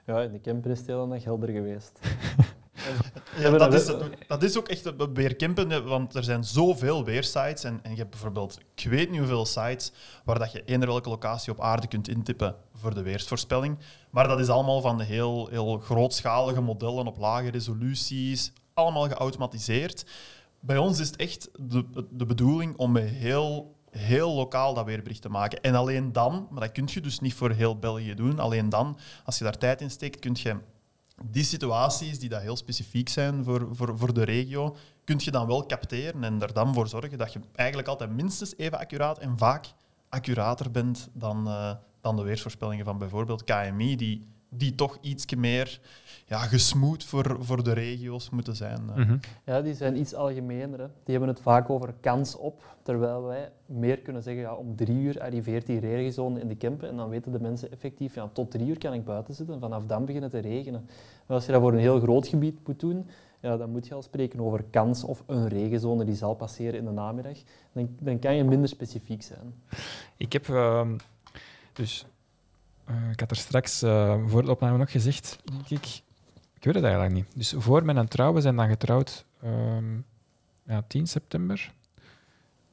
Ja, in de camper is het heel dag helder geweest. [LAUGHS] ja, dat, is, dat is ook echt weer campen, want er zijn zoveel weersites. En, en je hebt bijvoorbeeld, ik weet niet hoeveel sites waar dat je eender welke locatie op aarde kunt intippen voor de weersvoorspelling. Maar dat is allemaal van de heel, heel grootschalige modellen op lage resoluties, allemaal geautomatiseerd. Bij ons is het echt de, de bedoeling om met heel heel lokaal dat weerbericht te maken. En alleen dan, maar dat kun je dus niet voor heel België doen, alleen dan, als je daar tijd in steekt, kun je die situaties die dat heel specifiek zijn voor, voor, voor de regio, kun je dan wel capteren en er dan voor zorgen dat je eigenlijk altijd minstens even accuraat en vaak accurater bent dan, uh, dan de weersvoorspellingen van bijvoorbeeld KMI, die, die toch iets meer ja, gesmoed voor, voor de regio's moeten zijn. Mm -hmm. Ja, die zijn iets algemener. Hè. Die hebben het vaak over kans op, terwijl wij meer kunnen zeggen, ja, om drie uur arriveert die regenzone in de Kempen en dan weten de mensen effectief, ja, tot drie uur kan ik buiten zitten en vanaf dan beginnen te regenen. Maar als je dat voor een heel groot gebied moet doen, ja, dan moet je al spreken over kans of een regenzone die zal passeren in de namiddag. Dan, dan kan je minder specifiek zijn. Ik heb... Uh, dus uh, ik had er straks uh, voor de opname nog gezegd, denk ik, ik weet het eigenlijk niet. Dus voor mijn trouw, we zijn dan getrouwd um, ja, 10 september.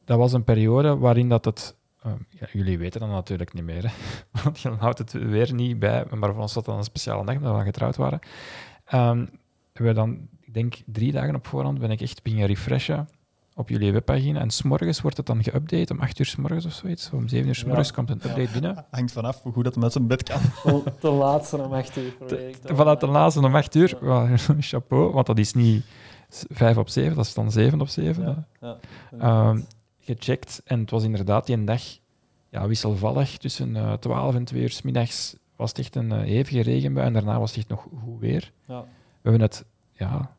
Dat was een periode waarin dat het... Uh, ja, jullie weten dat natuurlijk niet meer, [LAUGHS] want je houdt het weer niet bij. Maar voor ons was dat een speciale dag, omdat we getrouwd waren. Um, we dan, ik denk drie dagen op voorhand, ben ik echt beginnen refreshen op jullie webpagina. En s'morgens wordt het dan geüpdate, om 8 uur s morgens of zoiets. Om 7 uur s morgens ja. komt een update ja. binnen. [LAUGHS] Hangt vanaf hoe goed dat met zijn bed kan. De laatste om 8 uur. Vanuit de laatste om 8 uur. Ja. [LAUGHS] chapeau, want dat is niet 5 op 7, dat is dan 7 op 7. Ja. Um, gecheckt en het was inderdaad die dag ja, wisselvallig. Tussen uh, 12 en 2 uur s middags was het echt een uh, hevige regenbui en daarna was het echt nog goed weer. We hebben het ja,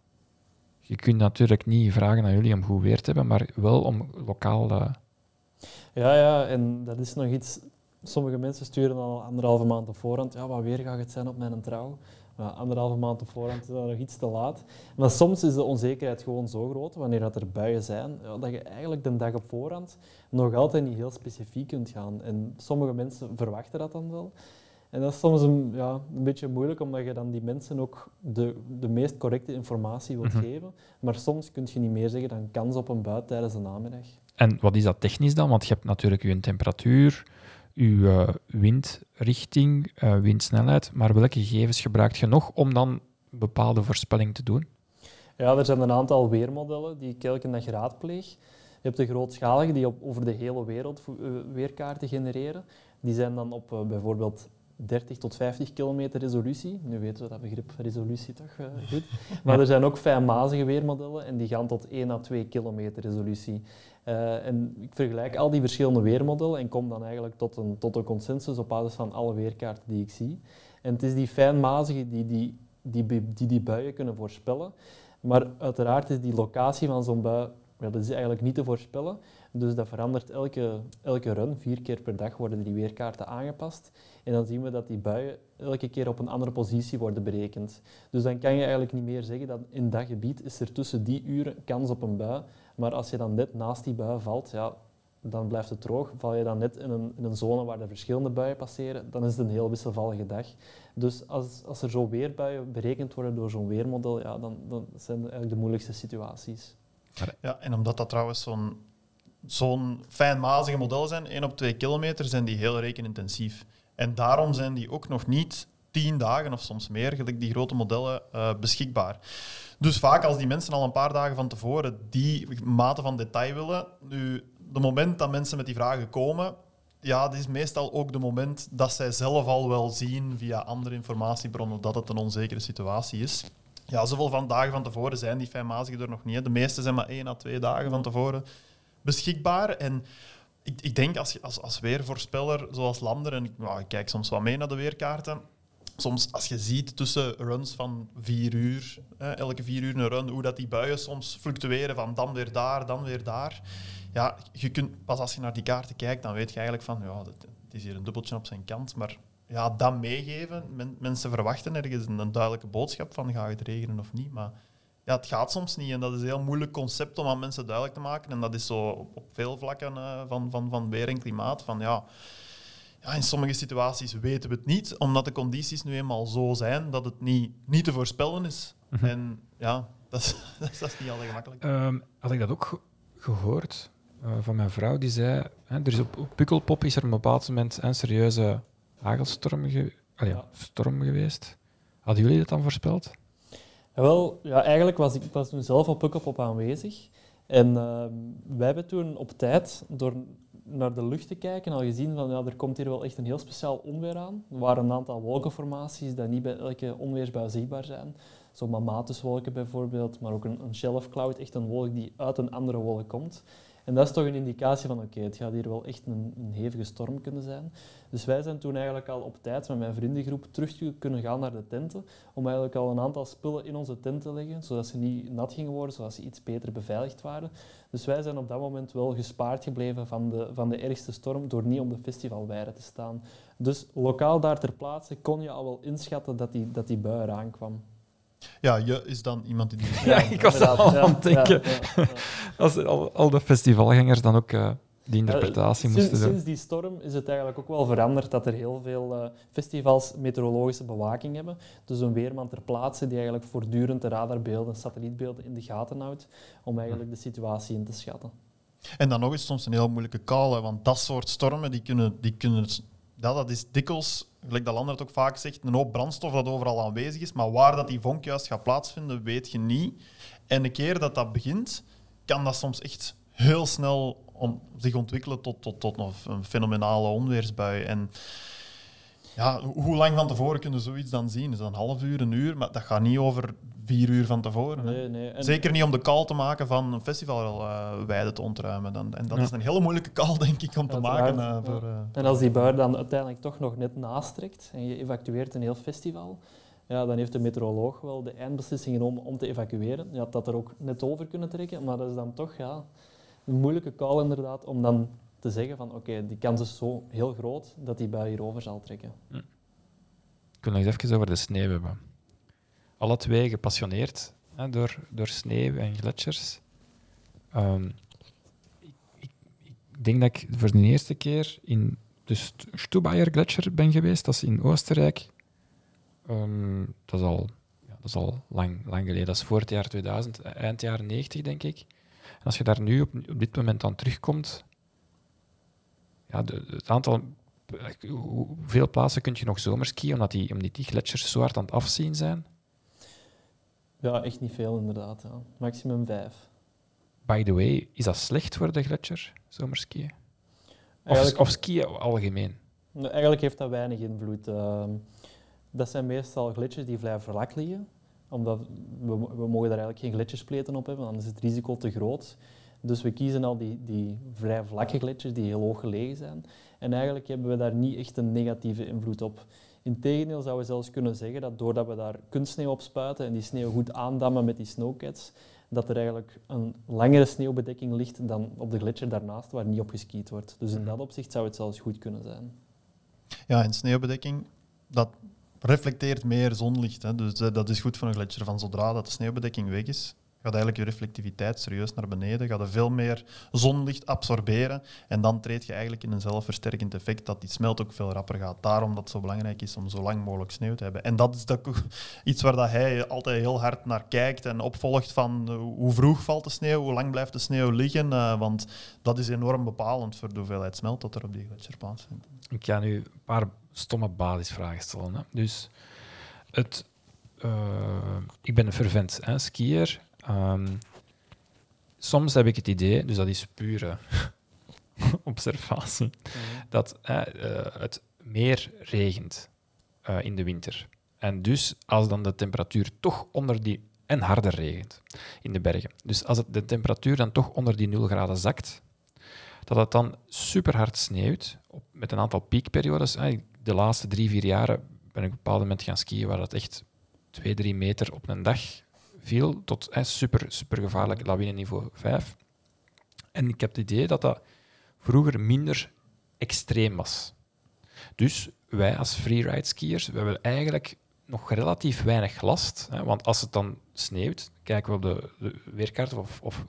je kunt natuurlijk niet vragen aan jullie om goed weer te hebben, maar wel om lokaal. Uh... Ja, ja, en dat is nog iets. Sommige mensen sturen al anderhalve maand op voorhand. Ja, wat weer gaat het zijn op mijn trouw? ja, anderhalve maand op voorhand is dat nog iets te laat. Maar soms is de onzekerheid gewoon zo groot, wanneer dat er buien zijn, dat je eigenlijk de dag op voorhand nog altijd niet heel specifiek kunt gaan. En sommige mensen verwachten dat dan wel. En dat is soms een, ja, een beetje moeilijk, omdat je dan die mensen ook de, de meest correcte informatie wilt Mhm. geven. Maar soms kun je niet meer zeggen dan kans op een bui tijdens de namiddag. En wat is dat technisch dan? Want je hebt natuurlijk je temperatuur, je eh, windrichting, eh, windsnelheid, maar welke gegevens gebruikt je nog om dan een bepaalde voorspelling te doen? Ja, er zijn een aantal weermodellen die ik elke dag raadpleeg. Je hebt de grootschalige die op, over de hele wereld eh, weerkaarten genereren. Die zijn dan op bijvoorbeeld 30 tot 50 kilometer resolutie. Nu weten we dat begrip resolutie toch eh, [LAUGHS] goed. Maar er zijn ook fijnmazige weermodellen en die gaan tot 1 à 2 kilometer resolutie. Eh, en ik vergelijk al die verschillende weermodellen en kom dan eigenlijk tot een, tot een consensus op basis van alle weerkaarten die ik zie. En het is die fijnmazige die die, die, die, die buien kunnen voorspellen. Maar uiteraard is die locatie van zo'n bui ja, dat is eigenlijk niet te voorspellen. Dus dat verandert elke, elke run. Vier keer per dag worden die weerkaarten aangepast. En dan zien we dat die buien elke keer op een andere positie worden berekend. Dus dan kan je eigenlijk niet meer zeggen dat in dat gebied is er tussen die uren kans op een bui. Maar als je dan net naast die bui valt, ja, dan blijft het droog. Val je dan net in een, in een zone waar er verschillende buien passeren, dan is het een heel wisselvallige dag. Dus als, als er zo weerbuien berekend worden door zo'n weermodel, ja, dan, dan zijn eigenlijk de moeilijkste situaties. Ja, en omdat dat trouwens zo'n zo'n fijnmazige model zijn, 1 op 2 kilometer, zijn die heel rekenintensief. En daarom zijn die ook nog niet tien dagen of soms meer, gelijk die grote modellen, eh, beschikbaar. Dus vaak als die mensen al een paar dagen van tevoren die mate van detail willen, nu, de moment dat mensen met die vragen komen, ja, dat is meestal ook de moment dat zij zelf al wel zien via andere informatiebronnen dat het een onzekere situatie is. Ja, zoveel dagen van tevoren zijn die fijnmazigen er nog niet. De meeste zijn maar één à twee dagen van tevoren beschikbaar. En ik, ik denk als, als, als weervoorspeller, zoals Lander, en ik, kijk soms wat mee naar de weerkaarten, soms als je ziet tussen runs van vier uur, elke vier uur een run, hoe dat die buien soms fluctueren van dan weer daar, dan weer daar. Ja, je kunt, pas als je naar die kaarten kijkt, dan weet je eigenlijk van, ja, het, is hier een dubbeltje op zijn kant, maar ja, dat meegeven, men- mensen verwachten ergens een, een duidelijke boodschap van, gaat het regenen of niet, maar ja, het gaat soms niet en dat is een heel moeilijk concept om aan mensen duidelijk te maken en dat is zo op, op veel vlakken eh, van, van, van weer en klimaat, van ja, ja, in sommige situaties weten we het niet, omdat de condities nu eenmaal zo zijn dat het niet, niet te voorspellen is. Mhm. En ja, [LAUGHS] dat is, dat is, dat is niet altijd gemakkelijk. Ehm, had ik dat ook ge- gehoord eh, van mijn vrouw, die zei, hè, er is op, op Pukkelpop is er op een bepaald moment een serieuze hagelstorm ge- allee, Ja. storm geweest. Hadden jullie dat dan voorspeld? Wel, ja, eigenlijk was ik, was toen zelf op Pukkelpop aanwezig. En ehm, wij hebben toen op tijd, door naar de lucht te kijken, al gezien van ja, er komt hier wel echt een heel speciaal onweer aan. Er waren een aantal wolkenformaties die niet bij elke onweersbui zichtbaar zijn. Zo Mammatuswolken bijvoorbeeld, maar ook een, een shelf cloud, echt een wolk die uit een andere wolk komt. En dat is toch een indicatie van oké, het gaat hier wel echt een, een hevige storm kunnen zijn. Dus wij zijn toen eigenlijk al op tijd met mijn vriendengroep terug kunnen gaan naar de tenten om eigenlijk al een aantal spullen in onze tent te leggen, zodat ze niet nat gingen worden, zodat ze iets beter beveiligd waren. Dus wij zijn op dat moment wel gespaard gebleven van de, van de ergste storm door niet op de festivalweide te staan. Dus lokaal daar ter plaatse kon je al wel inschatten dat die, dat die bui eraan kwam. Ja, je is dan iemand die... [LAUGHS] Ja, ik was al aan het denken. ja, ja. [LAUGHS] Als al, al de festivalgangers dan ook eh, die interpretatie Ja, moesten sinds, doen. sinds die storm is het eigenlijk ook wel veranderd dat er heel veel eh, festivals meteorologische bewaking hebben. Dus een weerman ter plaatse die eigenlijk voortdurend de radarbeelden, satellietbeelden in de gaten houdt om eigenlijk de situatie in te schatten. En dan nog eens soms een heel moeilijke call, hè, want dat soort stormen, die kunnen, die kunnen ja, dat is dikwijls, gelijk dat Lander het ook vaak zegt, een hoop brandstof dat overal aanwezig is, maar waar dat die vonk juist gaat plaatsvinden, weet je niet. En een keer dat dat begint, kan dat soms echt heel snel om, zich ontwikkelen tot, tot, tot een fenomenale onweersbui. En ja, ho- hoe lang van tevoren kunnen we zoiets dan zien? Is dat een half uur, een uur? Maar dat gaat niet over vier uur van tevoren. Nee, nee. En- Zeker niet om de call te maken van een festivalweide te ontruimen. Dan, en dat Ja. is een hele moeilijke call, denk ik, om te maken. eh, voor, eh, En als die bui dan uiteindelijk toch nog net nastrekt en je evacueert een heel festival, ja, dan heeft de meteoroloog wel de eindbeslissingen om, om te evacueren. Je had dat er ook net over kunnen trekken, maar dat is dan toch ja, een moeilijke call inderdaad om dan te zeggen van oké, die kans is zo heel groot dat die bui hierover zal trekken. Ik wil nog eens even over de sneeuw hebben. Alle twee gepassioneerd hè, door, door sneeuw en gletsjers. Ehm, ik, ik, denk dat ik voor de eerste keer in de St- Stubaier Gletscher ben geweest. Dat is in Oostenrijk. Ehm, dat, is al, ja, dat is al lang, lang geleden. Dat is voor het jaar 2000, eh, eind jaren 90, denk ik. En als je daar nu op, op dit moment aan terugkomt, ja, het aantal, eh, hoeveel plaatsen kun je nog zomerskiën, omdat die, omdat die gletsjers zo hard aan het afzien zijn? Ja, echt niet veel inderdaad. Ja. Maximum vijf. By the way, is dat slecht voor de gletsjer, zomerskiën? Of, of skiën algemeen? eigenlijk heeft dat weinig invloed. Ehm, dat zijn meestal gletsjers die vrij vlak liggen. Omdat we, we mogen daar eigenlijk geen gletsjerspleten op hebben, dan is het risico te groot. Dus we kiezen al die, die vrij vlakke gletsjers die heel hoog gelegen zijn. En eigenlijk hebben we daar niet echt een negatieve invloed op. Integendeel zouden we zelfs kunnen zeggen dat doordat we daar kunstsneeuw op spuiten en die sneeuw goed aandammen met die snowcats, dat er eigenlijk een langere sneeuwbedekking ligt dan op de gletsjer daarnaast waar niet op geskiet wordt. Dus in dat opzicht zou het zelfs goed kunnen zijn. Ja, en sneeuwbedekking, dat reflecteert meer zonlicht. Hè. Dus eh, dat is goed voor een gletsjer. Van zodra dat de sneeuwbedekking weg is, gaat eigenlijk je reflectiviteit serieus naar beneden. Gaat er veel meer zonlicht absorberen. En dan treed je eigenlijk in een zelfversterkend effect dat die smelt ook veel rapper gaat. Daarom dat het zo belangrijk is om zo lang mogelijk sneeuw te hebben. En dat is ook [LAUGHS] iets waar dat hij altijd heel hard naar kijkt en opvolgt van hoe vroeg valt de sneeuw, hoe lang blijft de sneeuw liggen. eh, want dat is enorm bepalend voor de hoeveelheid smelt dat er op die gletsjer plaatsvindt. Ik ga nu een paar stomme basisvragen stellen. Hè. Dus, het, eh, ik ben een fervent hè, skier. Ehm, soms heb ik het idee, dus dat is pure [LAUGHS] observatie, dat hè, eh, het meer regent eh, in de winter. En dus als dan de temperatuur toch onder die... En harder regent in de bergen. Dus als het, de temperatuur dan toch onder die 0 graden zakt, dat het dan super hard sneeuwt, op, met een aantal piekperiodes. De laatste drie, vier jaren ben ik op een bepaald moment gaan skiën waar het echt twee, drie meter op een dag viel, tot super, super gevaarlijk lawineniveau 5. En ik heb het idee dat dat vroeger minder extreem was. Dus wij als freeride skiers, we hebben eigenlijk nog relatief weinig last. Hè, want als het dan sneeuwt, kijken we op de, de weerkaart of, of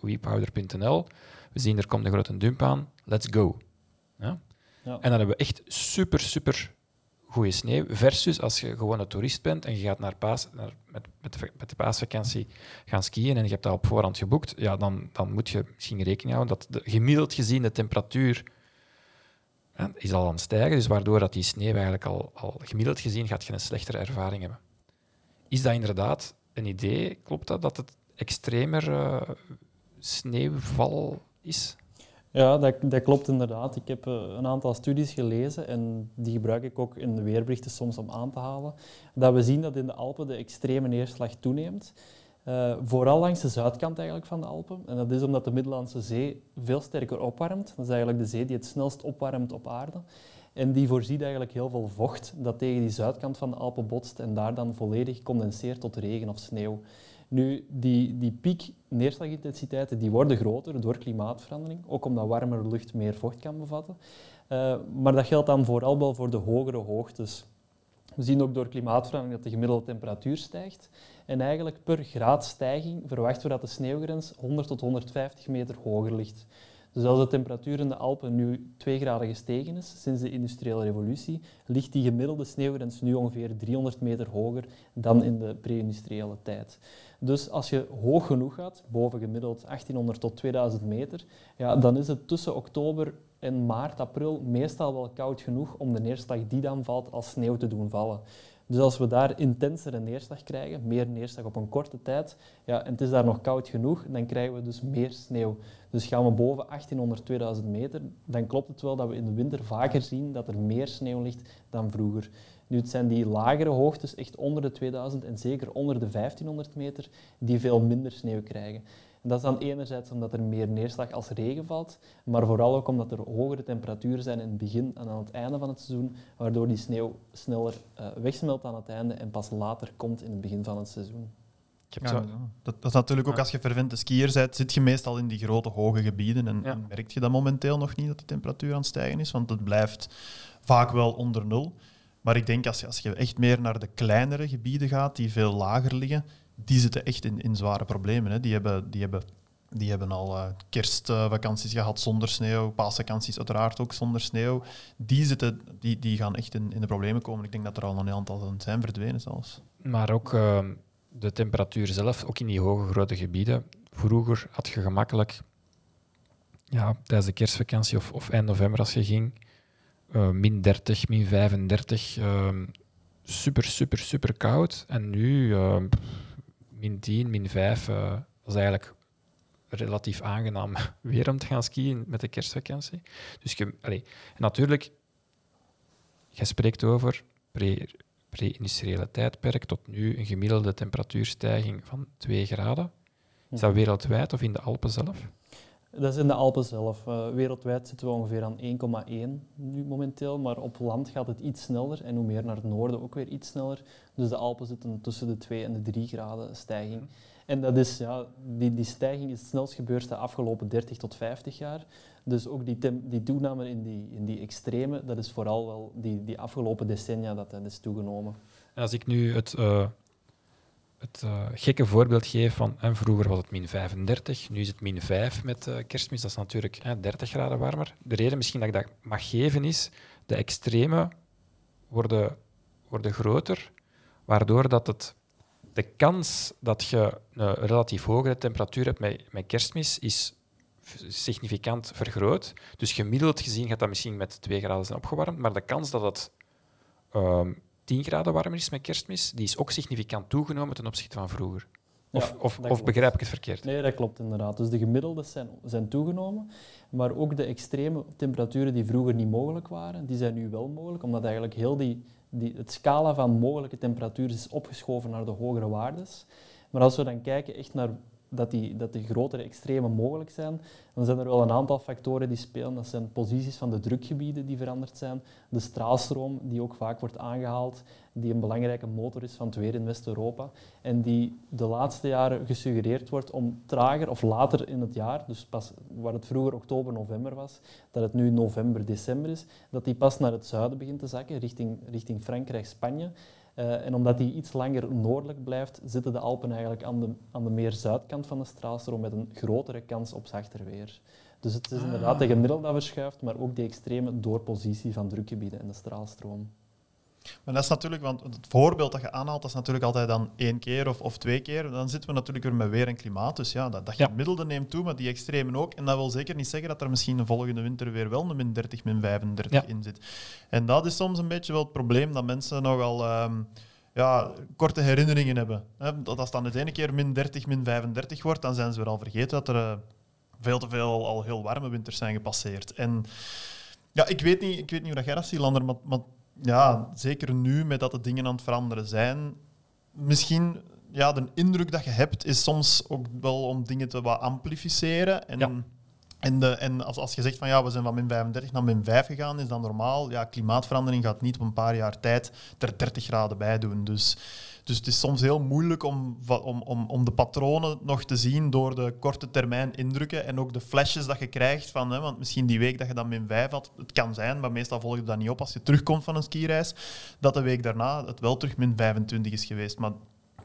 we zien er komt een grote dump aan, let's go. Ja? Ja. En dan hebben we echt super, super goede sneeuw. Versus als je gewoon een toerist bent en je gaat naar paas, naar, met, met, de, paasvakantie gaan skiën en je hebt dat op voorhand geboekt, ja, dan, dan moet je misschien rekening houden dat de, gemiddeld gezien de temperatuur is al aan het stijgen, dus waardoor dat die sneeuw eigenlijk al, al gemiddeld gezien gaat je een slechtere ervaring hebben. Is dat inderdaad een idee? Klopt dat, dat het extremer eh, sneeuwval is? Ja, dat, dat klopt inderdaad. Ik heb eh, een aantal studies gelezen en die gebruik ik ook in de weerberichten soms om aan te halen. Dat we zien dat in de Alpen de extreme neerslag toeneemt. Eh, vooral langs de zuidkant eigenlijk van de Alpen. En dat is omdat de Middellandse Zee veel sterker opwarmt. Dat is eigenlijk de zee die het snelst opwarmt op aarde. En die voorziet eigenlijk heel veel vocht dat tegen die zuidkant van de Alpen botst en daar dan volledig condenseert tot regen of sneeuw. Nu, die, die piek neerslagintensiteiten die worden groter door klimaatverandering, ook omdat warmere lucht meer vocht kan bevatten. Uh, maar dat geldt dan vooral wel voor de hogere hoogtes. We zien ook door klimaatverandering dat de gemiddelde temperatuur stijgt. En eigenlijk per graad stijging verwachten we dat de sneeuwgrens 100 tot 150 meter hoger ligt. Dus als de temperatuur in de Alpen nu 2 graden gestegen is sinds de industriële revolutie, ligt die gemiddelde sneeuwgrens nu ongeveer 300 meter hoger dan in de pre-industriële tijd. Dus als je hoog genoeg gaat, boven gemiddeld 1800 tot 2000 meter, ja, dan is het tussen oktober en maart, april meestal wel koud genoeg om de neerslag die dan valt als sneeuw te doen vallen. Dus als we daar intensere neerslag krijgen, meer neerslag op een korte tijd, ja, en het is daar nog koud genoeg, dan krijgen we dus meer sneeuw. Dus gaan we boven 1800, 2000 meter, dan klopt het wel dat we in de winter vaker zien dat er meer sneeuw ligt dan vroeger. Nu, het zijn die lagere hoogtes, echt onder de 2000 en zeker onder de 1500 meter, die veel minder sneeuw krijgen. En dat is dan enerzijds omdat er meer neerslag als regen valt, maar vooral ook omdat er hogere temperaturen zijn in het begin en aan het einde van het seizoen, waardoor die sneeuw sneller uh, wegsmelt aan het einde en pas later komt in het begin van het seizoen. Ja, zo... dat, dat, is natuurlijk ook als je vervente skier bent, zit je meestal in die grote hoge gebieden en, Ja. en merk je dat momenteel nog niet dat de temperatuur aan het stijgen is, want het blijft vaak wel onder nul. Maar ik denk als je, als je echt meer naar de kleinere gebieden gaat, die veel lager liggen, die zitten echt in, in zware problemen. Hè. Die, hebben, die, hebben, die hebben al uh, kerstvakanties gehad zonder sneeuw, paasvakanties uiteraard ook zonder sneeuw. Die, zitten, die, die gaan echt in, in de problemen komen. Ik denk dat er al een aantal zijn verdwenen zelfs. Maar ook uh, de temperatuur zelf, ook in die hoge grote gebieden. Vroeger had je gemakkelijk ja, tijdens de kerstvakantie of, of eind november als je ging, uh, min 30, min 35, uh, super, super, super koud. En nu uh, min 10, min 5, uh, dat is eigenlijk relatief aangenaam [LAUGHS] weer om te gaan skiën met de kerstvakantie. Dus je, allez, en natuurlijk, je spreekt over pre, pre-industriële tijdperk tot nu een gemiddelde temperatuurstijging van 2 graden. Is dat wereldwijd of in de Alpen zelf? Dat is in de Alpen zelf. Uh, wereldwijd zitten we ongeveer aan 1,1 nu momenteel, maar op land gaat het iets sneller en hoe meer naar het noorden ook weer iets sneller. Dus de Alpen zitten tussen de 2 en de 3 graden stijging. En dat is, ja, die, die stijging is het snelst gebeurd de afgelopen 30 tot 50 jaar. Dus ook die, die toename in die, in die extreme, dat is vooral wel die, die afgelopen decennia dat dat is toegenomen. En als ik nu het, uh, het uh, gekke voorbeeld geef van en vroeger was het min 35, nu is het min 5 met uh, kerstmis, dat is natuurlijk hè, 30 graden warmer. De reden misschien dat ik dat mag geven is, de extreme worden, worden groter, waardoor dat het de kans dat je een relatief hogere temperatuur hebt met, met kerstmis is significant vergroot. Dus gemiddeld gezien gaat dat misschien met 2 graden zijn opgewarmd, maar de kans dat het um, 10 graden warmer is met kerstmis, die is ook significant toegenomen ten opzichte van vroeger. Of, ja, of, of begrijp ik het verkeerd? Nee, dat klopt inderdaad. Dus de gemiddelden zijn, zijn toegenomen, maar ook de extreme temperaturen die vroeger niet mogelijk waren, die zijn nu wel mogelijk, omdat eigenlijk heel die, die, het scala van mogelijke temperaturen is opgeschoven naar de hogere waardes. Maar als we dan kijken echt naar dat die, dat grotere extremen mogelijk zijn, dan zijn er wel een aantal factoren die spelen. Dat zijn posities van de drukgebieden die veranderd zijn, de straalstroom die ook vaak wordt aangehaald, die een belangrijke motor is van het weer in West-Europa en die de laatste jaren gesuggereerd wordt om trager of later in het jaar, dus pas waar het vroeger oktober, november was, dat het nu november, december is, dat die pas naar het zuiden begint te zakken, richting, richting Frankrijk, Spanje. Uh, en omdat die iets langer noordelijk blijft, zitten de Alpen eigenlijk aan de, aan de meer zuidkant van de straalstroom met een grotere kans op zachter weer. Dus het is ah. inderdaad de gemiddelde dat verschuift, maar ook die extreme doorpositie van drukgebieden en de straalstroom. Maar dat is natuurlijk, want het voorbeeld dat je aanhaalt, dat is natuurlijk altijd dan één keer of, of twee keer. Dan zitten we natuurlijk weer met weer en klimaat. Dus ja, dat, dat ja. gemiddelde neemt toe, maar die extremen ook. En dat wil zeker niet zeggen dat er misschien de volgende winter weer wel een min 30, min 35 in zit. En dat is soms een beetje wel het probleem, dat mensen nogal... Um, ja, korte herinneringen hebben. Dat als dan het ene keer min 30, min 35 wordt, dan zijn ze weer al vergeten dat er uh, veel te veel al heel warme winters zijn gepasseerd. En ja, ik weet niet, ik weet niet hoe dat jij dat ziet, Lander, maar, maar ja, zeker nu met dat de dingen aan het veranderen zijn, misschien ja, de indruk dat je hebt is soms ook wel om dingen te wat amplificeren. En, en, de, en als, als je zegt van ja, we zijn van min 35 naar min 5 gegaan, is dat normaal. Ja, klimaatverandering gaat niet op een paar jaar tijd er 30 graden bij doen. Dus dus het is soms heel moeilijk om, om, om, om de patronen nog te zien door de korte termijn indrukken en ook de flashes dat je krijgt van, hè, want misschien die week dat je dan min 5 had, het kan zijn, maar meestal volg je dat niet op als je terugkomt van een skireis, dat de week daarna het wel terug min 25 is geweest. Maar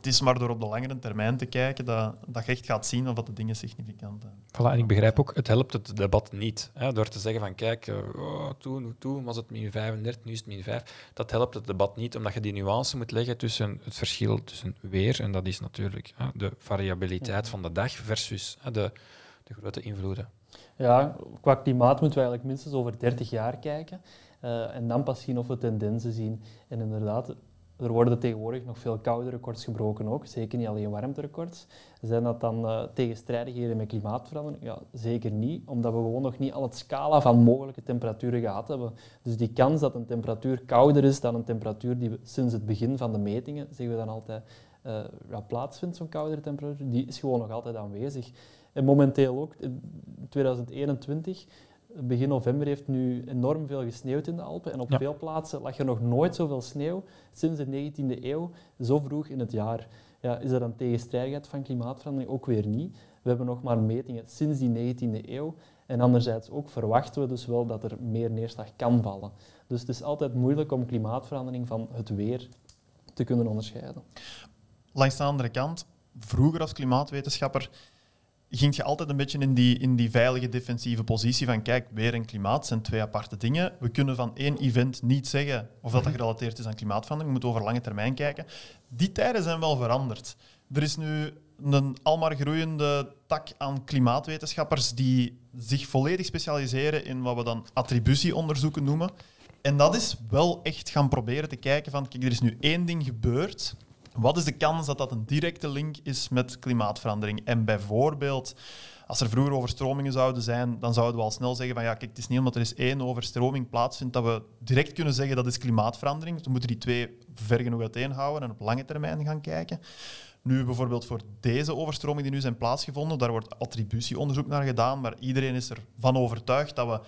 het is maar door op de langere termijn te kijken dat, dat je echt gaat zien of dat de dingen significant zijn. Voilà, en ik begrijp ook, het helpt het debat niet. Hè, door te zeggen van kijk, uh, oh, toen, toen was het min 35, nu is het min 5. Dat helpt het debat niet, omdat je die nuance moet leggen tussen het verschil tussen weer, en dat is natuurlijk hè, de variabiliteit van de dag, versus hè, de, de grote invloeden. Ja, qua klimaat moeten we eigenlijk minstens over 30 jaar kijken. Uh, en dan pas zien of we tendensen zien. En inderdaad, er worden tegenwoordig nog veel koude records gebroken ook, zeker niet alleen warmterecords. Zijn dat dan uh, tegenstrijdigheden met klimaatverandering? Ja, zeker niet, omdat we gewoon nog niet al het scala van mogelijke temperaturen gehad hebben. Dus die kans dat een temperatuur kouder is dan een temperatuur die we sinds het begin van de metingen, zeggen we dan altijd, uh, ja, plaatsvindt, zo'n koudere temperatuur, die is gewoon nog altijd aanwezig. En momenteel ook, in 2021 begin november heeft nu enorm veel gesneeuwd in de Alpen. En op veel plaatsen lag er nog nooit zoveel sneeuw sinds de 19e eeuw, zo vroeg in het jaar. Ja, is dat een tegenstrijdigheid van klimaatverandering? Ook weer niet. We hebben nog maar metingen sinds die 19e eeuw. En anderzijds ook verwachten we dus wel dat er meer neerslag kan vallen. Dus het is altijd moeilijk om klimaatverandering van het weer te kunnen onderscheiden. Langs de andere kant, vroeger als klimaatwetenschapper ging je altijd een beetje in die, in die veilige defensieve positie van kijk, weer en klimaat zijn twee aparte dingen. We kunnen van één event niet zeggen of dat, dat gerelateerd is aan klimaatverandering. We moeten over lange termijn kijken. Die tijden zijn wel veranderd. Er is nu een almaar groeiende tak aan klimaatwetenschappers die zich volledig specialiseren in wat we dan attributieonderzoeken noemen. En dat is wel echt gaan proberen te kijken van, kijk, er is nu één ding gebeurd. Wat is de kans dat dat een directe link is met klimaatverandering? En bijvoorbeeld, als er vroeger overstromingen zouden zijn, dan zouden we al snel zeggen van ja, kijk, het is niet omdat er eens één overstroming plaatsvindt dat we direct kunnen zeggen dat is klimaatverandering. We moeten die twee ver genoeg uiteenhouden en op lange termijn gaan kijken. Nu bijvoorbeeld voor deze overstroming die nu zijn plaatsgevonden, daar wordt attributieonderzoek naar gedaan, maar iedereen is ervan overtuigd dat we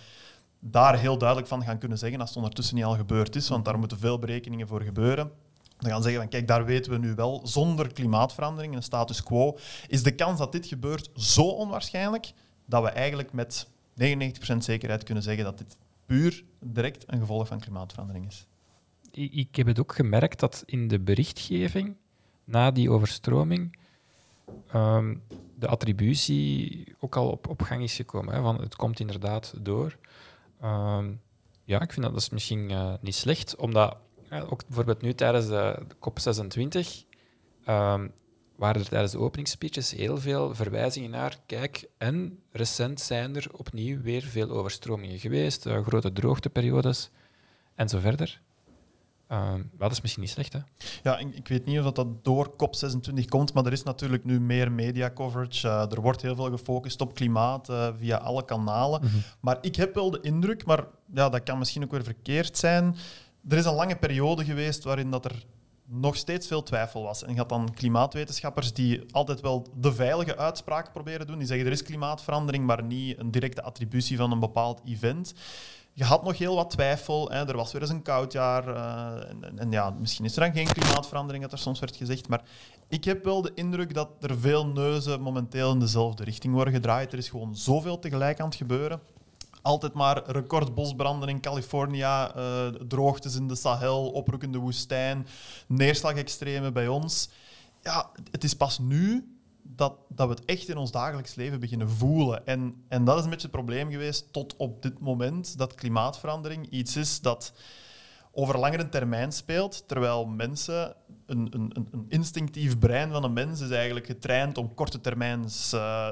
daar heel duidelijk van gaan kunnen zeggen als het ondertussen niet al gebeurd is, want daar moeten veel berekeningen voor gebeuren. Dan gaan zeggen van kijk, daar weten we nu wel, zonder klimaatverandering en status quo, is de kans dat dit gebeurt zo onwaarschijnlijk dat we eigenlijk met 99% zekerheid kunnen zeggen dat dit puur direct een gevolg van klimaatverandering is. Ik, heb het ook gemerkt dat in de berichtgeving na die overstroming ehm, de attributie ook al op, op gang is gekomen. Hè, van het komt inderdaad door. Ehm, ja, ik vind dat, dat is misschien uh, niet slecht, omdat ja, ook bijvoorbeeld nu tijdens de, COP26 um, waren er tijdens de openingsspeeches heel veel verwijzingen naar. Kijk, en recent zijn er opnieuw weer veel overstromingen geweest, uh, grote droogteperiodes en zo verder. Uh, dat is misschien niet slecht, hè? Ja, ik, ik weet niet of dat door COP26 komt, maar er is natuurlijk nu meer media coverage. Uh, er wordt heel veel gefocust op klimaat uh, via alle kanalen. Mm -hmm. Maar ik heb wel de indruk, maar ja, dat kan misschien ook weer verkeerd zijn. Er is een lange periode geweest waarin dat er nog steeds veel twijfel was. En je had dan klimaatwetenschappers die altijd wel de veilige uitspraak proberen doen. Die zeggen er is klimaatverandering, maar niet een directe attributie van een bepaald event je had nog heel wat twijfel. Hè. Er was weer eens een koud jaar. Uh, en, en, ja, misschien is er dan geen klimaatverandering, dat er soms werd gezegd. Maar ik heb wel de indruk dat er veel neuzen momenteel in dezelfde richting worden gedraaid. Er is gewoon zoveel tegelijk aan het gebeuren. Altijd maar recordbosbranden in California, uh, droogtes in de Sahel, oproekende woestijn, neerslagextremen bij ons. Ja, het is pas nu dat, dat we het echt in ons dagelijks leven beginnen voelen. En, en dat is een beetje het probleem geweest tot op dit moment, dat klimaatverandering iets is dat over langere termijn speelt, terwijl mensen, een, een, een instinctief brein van een mens is eigenlijk getraind om korte termijns uh,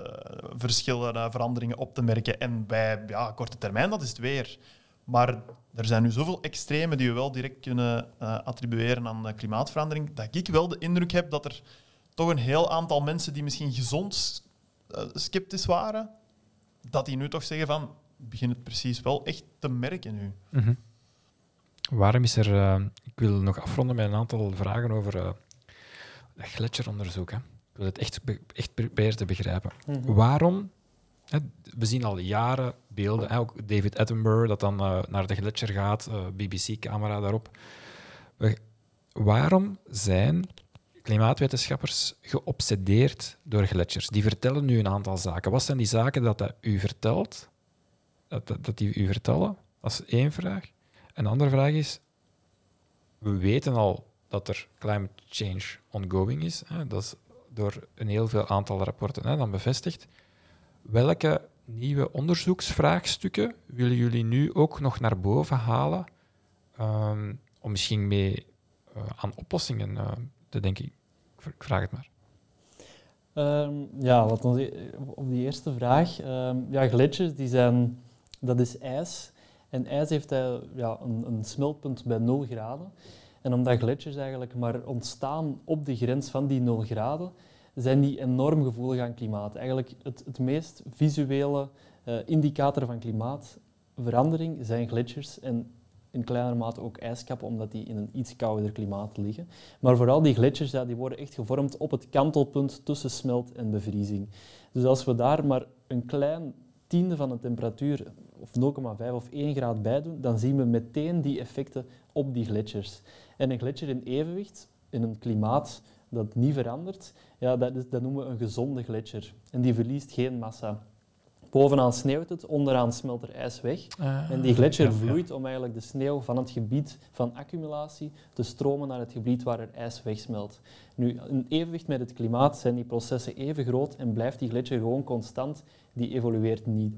verschillen, veranderingen op te merken. En bij ja, korte termijn, dat is het weer. Maar er zijn nu zoveel extremen die we wel direct kunnen uh, attribueren aan klimaatverandering, dat ik wel de indruk heb dat er toch een heel aantal mensen die misschien gezond uh, sceptisch waren, dat die nu toch zeggen van, begin het precies wel echt te merken nu. -hmm. Waarom is er... Ik wil nog afronden met een aantal vragen over uh, gletsjeronderzoek. Hè. Ik wil het echt, be echt proberen te begrijpen. Mm -hmm. Waarom... Hè, we zien al jaren beelden, hè, ook David Attenborough, dat dan naar de gletsjer gaat, BBC-camera daarop. We, waarom zijn klimaatwetenschappers geobsedeerd door gletsjers. Die vertellen nu een aantal zaken. Wat zijn die zaken dat dat u vertelt? Dat, dat, dat die u vertellen? Dat is één vraag. Een andere vraag is, we weten al dat er climate change ongoing is. Dat is door een heel veel aantal rapporten hè, dan bevestigd. Welke nieuwe onderzoeksvraagstukken willen jullie nu ook nog naar boven halen um, om misschien mee uh, aan oplossingen uh, te denken? Ik vraag het maar. Um, ja, wat ons, op die eerste vraag. Um, ja, gletsjers, die zijn, dat is ijs. En ijs heeft uh, ja, een, smeltpunt bij 0 graden. En omdat gletsjers eigenlijk maar ontstaan op de grens van die 0 graden, zijn die enorm gevoelig aan klimaat. Eigenlijk het, het meest visuele uh, indicator van klimaatverandering zijn gletsjers. En in kleinere mate ook ijskappen, omdat die in een iets kouder klimaat liggen. Maar vooral die gletsjers die worden echt gevormd op het kantelpunt tussen smelt en bevriezing. Dus als we daar maar een klein tiende van de temperatuur, of 0,5 of 1 graad bij doen, dan zien we meteen die effecten op die gletsjers. En een gletsjer in evenwicht, in een klimaat dat niet verandert, ja, dat, is, dat noemen we een gezonde gletsjer. En die verliest geen massa. Bovenaan sneeuwt het, onderaan smelt er ijs weg. Ah, En die gletsjer vloeit om eigenlijk de sneeuw van het gebied van accumulatie te stromen naar het gebied waar er ijs wegsmelt. Nu, in evenwicht met het klimaat zijn die processen even groot en blijft die gletsjer gewoon constant, die evolueert niet.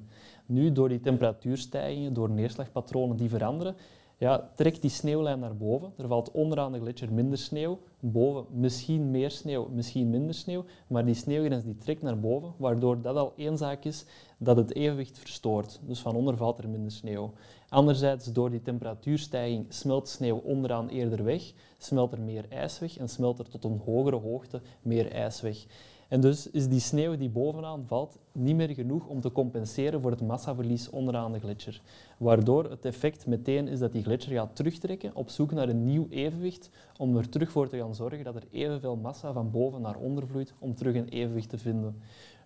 Nu, door die temperatuurstijgingen, door neerslagpatronen die veranderen, ja, trekt die sneeuwlijn naar boven. Er valt onderaan de gletsjer minder sneeuw, boven misschien meer sneeuw, misschien minder sneeuw, maar die sneeuwgrens die trekt naar boven, waardoor dat al één zaak is dat het evenwicht verstoort. Dus van onder valt er minder sneeuw. Anderzijds, door die temperatuurstijging smelt sneeuw onderaan eerder weg, smelt er meer ijs weg en smelt er tot een hogere hoogte meer ijs weg. En dus is die sneeuw die bovenaan valt niet meer genoeg om te compenseren voor het massaverlies onderaan de gletsjer. Waardoor het effect meteen is dat die gletsjer gaat terugtrekken op zoek naar een nieuw evenwicht om er terug voor te gaan zorgen dat er evenveel massa van boven naar onder vloeit om terug een evenwicht te vinden.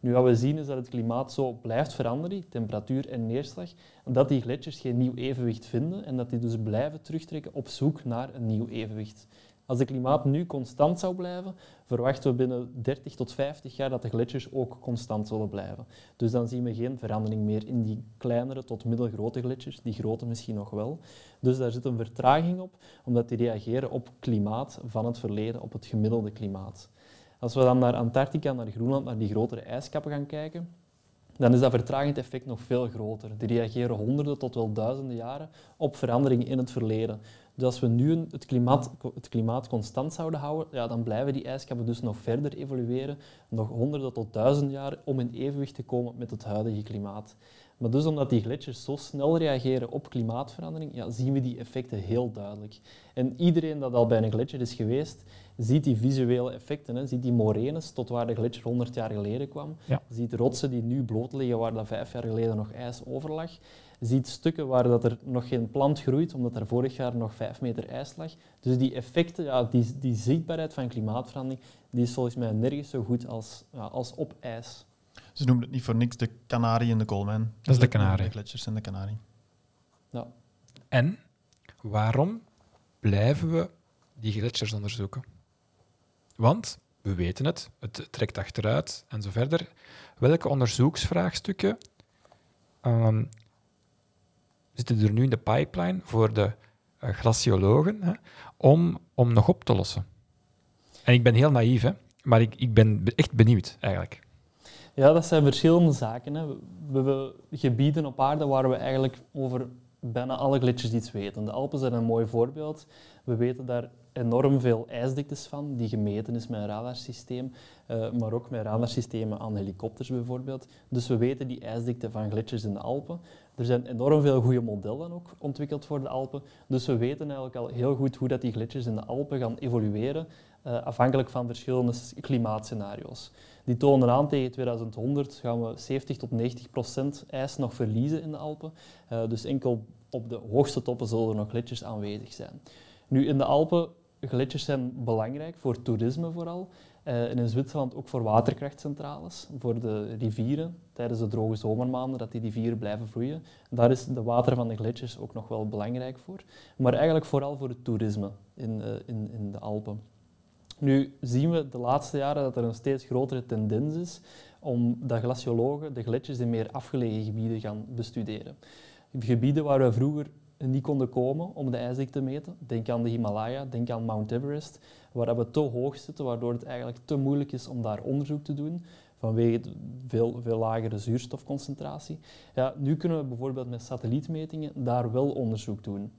Nu, wat we zien is dat het klimaat zo blijft veranderen, temperatuur en neerslag, dat die gletsjers geen nieuw evenwicht vinden en dat die dus blijven terugtrekken op zoek naar een nieuw evenwicht. Als het klimaat nu constant zou blijven, verwachten we binnen 30 tot 50 jaar dat de gletsjers ook constant zullen blijven. Dus dan zien we geen verandering meer in die kleinere tot middelgrote gletsjers, die grote misschien nog wel. Dus daar zit een vertraging op, omdat die reageren op klimaat van het verleden, op het gemiddelde klimaat. Als we dan naar Antarctica, naar Groenland, naar die grotere ijskappen gaan kijken, dan is dat vertragend effect nog veel groter. Die reageren honderden tot wel duizenden jaren op veranderingen in het verleden. Dus als we nu het klimaat, het klimaat constant zouden houden, ja, dan blijven die ijskappen dus nog verder evolueren, nog honderden tot duizenden jaar, om in evenwicht te komen met het huidige klimaat. Maar dus omdat die gletsjers zo snel reageren op klimaatverandering, ja, zien we die effecten heel duidelijk. En iedereen dat al bij een gletsjer is geweest, ziet die visuele effecten. Hè. Ziet die morenes tot waar de gletsjer 100 jaar geleden kwam. Ja. Ziet rotsen die nu bloot liggen waar dat vijf jaar geleden nog ijs over lag. Ziet stukken waar dat er nog geen plant groeit, omdat er vorig jaar nog vijf meter ijs lag. Dus die effecten, ja, die, die zichtbaarheid van klimaatverandering, die is volgens mij nergens zo goed als, ja, als op ijs. Ze noemen het niet voor niks de kanarie in de koolmijn. Dat is de kanarie. De gletsjers en de kanarie. Ja. En waarom blijven we die gletsjers onderzoeken? Want we weten het, het trekt achteruit en zo verder. Welke onderzoeksvraagstukken ehm, zitten er nu in de pipeline voor de eh, glaciologen hè, om, om nog op te lossen? En ik ben heel naïef, hè, maar ik, ik ben be- echt benieuwd eigenlijk. Ja, dat zijn verschillende zaken. Hè. We hebben gebieden op aarde waar we eigenlijk over bijna alle gletsjers iets weten. De Alpen zijn een mooi voorbeeld. We weten daar enorm veel ijsdiktes van, die gemeten is met een radarsysteem, eh, maar ook met radarsystemen aan helikopters bijvoorbeeld. Dus we weten die ijsdikte van gletsjers in de Alpen. Er zijn enorm veel goede modellen ook ontwikkeld voor de Alpen. Dus we weten eigenlijk al heel goed hoe dat die gletsjers in de Alpen gaan evolueren, eh, afhankelijk van verschillende klimaatscenario's. Die tonen aan tegen 2100 gaan we 70 tot 90 procent ijs nog verliezen in de Alpen. Eh, dus enkel op de hoogste toppen zullen er nog gletsjers aanwezig zijn. Nu, in de Alpen, gletsjers zijn belangrijk voor toerisme vooral. Eh, en in Zwitserland ook voor waterkrachtcentrales, voor de rivieren. Tijdens de droge zomermaanden, dat die rivieren blijven vloeien. Daar is de water van de gletsjers ook nog wel belangrijk voor. Maar eigenlijk vooral voor het toerisme in, eh, in, in de Alpen. Nu zien we de laatste jaren dat er een steeds grotere tendens is om dat glaciologen de gletsjers in meer afgelegen gebieden gaan bestuderen. Gebieden waar we vroeger niet konden komen om de ijsdikte te meten. Denk aan de Himalaya, denk aan Mount Everest, waar we te hoog zitten, waardoor het eigenlijk te moeilijk is om daar onderzoek te doen vanwege de veel, veel lagere zuurstofconcentratie. Ja, nu kunnen we bijvoorbeeld met satellietmetingen daar wel onderzoek doen.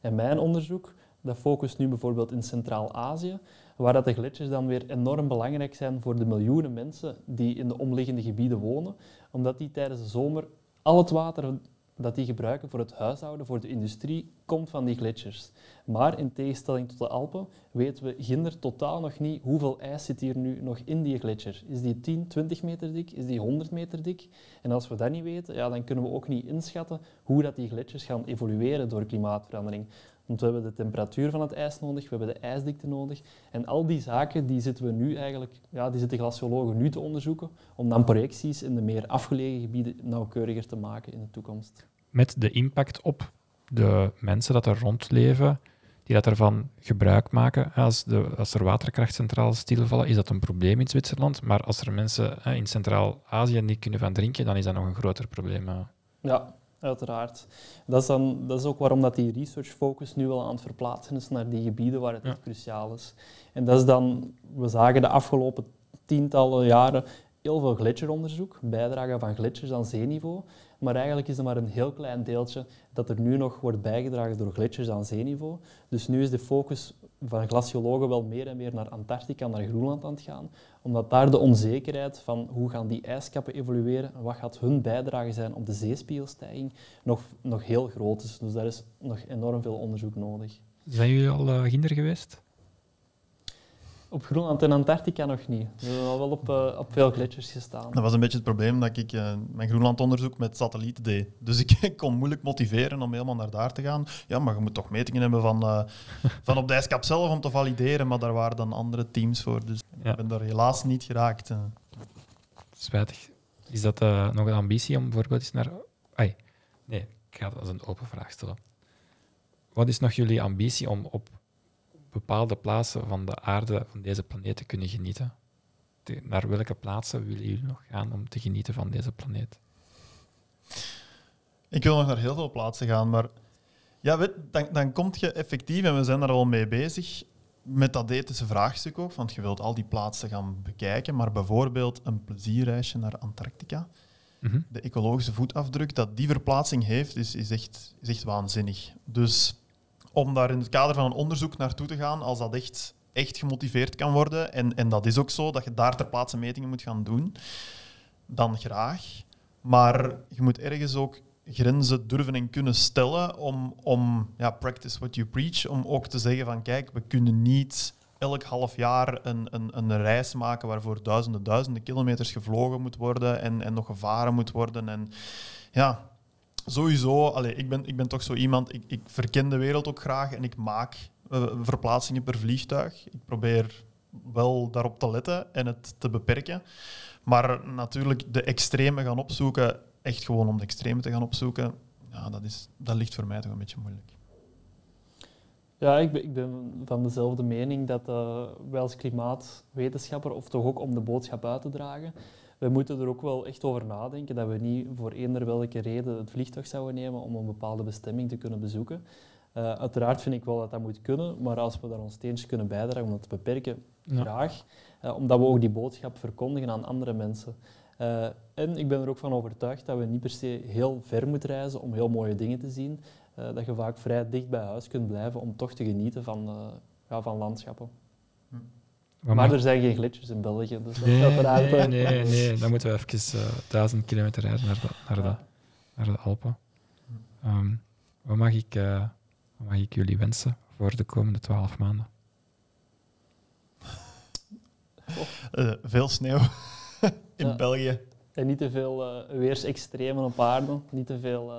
En mijn onderzoek dat focust nu bijvoorbeeld in Centraal-Azië, waar dat de gletsjers dan weer enorm belangrijk zijn voor de miljoenen mensen die in de omliggende gebieden wonen, omdat die tijdens de zomer al het water dat die gebruiken voor het huishouden, voor de industrie, komt van die gletsjers. Maar in tegenstelling tot de Alpen weten we ginder totaal nog niet hoeveel ijs zit hier nu nog in die gletsjer. Is die 10, 20 meter dik? Is die 100 meter dik? En als we dat niet weten, ja, dan kunnen we ook niet inschatten hoe dat die gletsjers gaan evolueren door klimaatverandering. Want we hebben de temperatuur van het ijs nodig, we hebben de ijsdikte nodig. En al die zaken die zitten we nu eigenlijk, ja, die zitten glaciologen nu te onderzoeken, om dan projecties in de meer afgelegen gebieden nauwkeuriger te maken in de toekomst. Met de impact op de mensen dat er rondleven, die dat ervan gebruik maken. Als, de, als er waterkrachtcentrales stilvallen, is dat een probleem in Zwitserland. Maar als er mensen in Centraal-Azië niet kunnen van drinken, dan is dat nog een groter probleem. Ja, uiteraard. Dat is, dan, dat is ook waarom dat die research focus nu wel aan het verplaatsen is naar die gebieden waar het Ja. echt cruciaal is. En dat is dan, we zagen de afgelopen tientallen jaren heel veel gletsjeronderzoek, bijdrage van gletsjers aan zeeniveau. Maar eigenlijk is er maar een heel klein deeltje dat er nu nog wordt bijgedragen door gletsjers aan zeeniveau. Dus nu is de focus van glaciologen wel meer en meer naar Antarctica, naar Groenland aan het gaan. Omdat daar de onzekerheid van hoe gaan die ijskappen evolueren en wat gaat hun bijdrage zijn op de zeespiegelstijging nog, nog heel groot is. Dus daar is nog enorm veel onderzoek nodig. Zijn jullie al uh, geweest? Op Groenland en Antarctica nog niet. We hebben al wel op, uh, op veel gletsjers gestaan. Dat was een beetje het probleem dat ik uh, mijn Groenlandonderzoek met satellieten deed. Dus ik, [LAUGHS] ik, kon moeilijk motiveren om helemaal naar daar te gaan. Ja, maar je moet toch metingen hebben van, uh, van op de ijskap zelf om te valideren. Maar daar waren dan andere teams voor. Dus ja. ik ben daar helaas niet geraakt. eh. Spijtig. Is dat uh, nog een ambitie om bijvoorbeeld eens naar... Ai, nee, ik ga dat als een open vraag stellen. Wat is nog jullie ambitie om op bepaalde plaatsen van de aarde, van deze planeet, te kunnen genieten? Naar welke plaatsen willen jullie nog gaan om te genieten van deze planeet? Ik wil nog naar heel veel plaatsen gaan, maar ja, weet, dan, dan kom je effectief, en we zijn daar al mee bezig, met dat ethische vraagstuk ook, want je wilt al die plaatsen gaan bekijken, maar bijvoorbeeld een plezierreisje naar Antarctica, mm -hmm. de ecologische voetafdruk dat die verplaatsing heeft, is, is, echt, is echt waanzinnig. Dus om daar in het kader van een onderzoek naartoe te gaan, als dat echt, echt gemotiveerd kan worden, en, en dat is ook zo, dat je daar ter plaatse metingen moet gaan doen, dan graag. Maar je moet ergens ook grenzen durven en kunnen stellen om, om ja, practice what you preach, om ook te zeggen van kijk, we kunnen niet elk half jaar een, een, een reis maken waarvoor duizenden, duizenden kilometers gevlogen moet worden en, en nog gevaren moet worden. En ja, sowieso, allez, ik, ben, ik ben toch zo iemand, ik, ik verken de wereld ook graag en ik maak uh, verplaatsingen per vliegtuig. Ik probeer wel daarop te letten en het te beperken. Maar natuurlijk de extreme gaan opzoeken, echt gewoon om de extreme te gaan opzoeken, ja, dat, is, dat ligt voor mij toch een beetje moeilijk. Ja, ik ben, ik ben van dezelfde mening dat uh, wij als klimaatwetenschapper, of toch ook om de boodschap uit te dragen, we moeten er ook wel echt over nadenken dat we niet voor eender welke reden het vliegtuig zouden nemen om een bepaalde bestemming te kunnen bezoeken. Uh, uiteraard vind ik wel dat dat moet kunnen, maar als we daar ons steentje kunnen bijdragen om dat te beperken, ja. graag. Uh, omdat we ook die boodschap verkondigen aan andere mensen. Uh, en ik ben er ook van overtuigd dat we niet per se heel ver moeten reizen om heel mooie dingen te zien. Dat je vaak vrij dicht bij huis kunt blijven om toch te genieten van, ja, van landschappen. Maar, maar er zijn geen gletsjers in België, dus dat nee, uiteraard... Nee, nee, nee, dan moeten we even uh, duizend kilometer rijden naar de, naar de, naar de Alpen. Um, wat, mag ik, wat mag ik jullie wensen voor de komende twaalf maanden? Oh. veel sneeuw [LAUGHS] in ja. België. En niet te veel weersextremen op aarde, niet te veel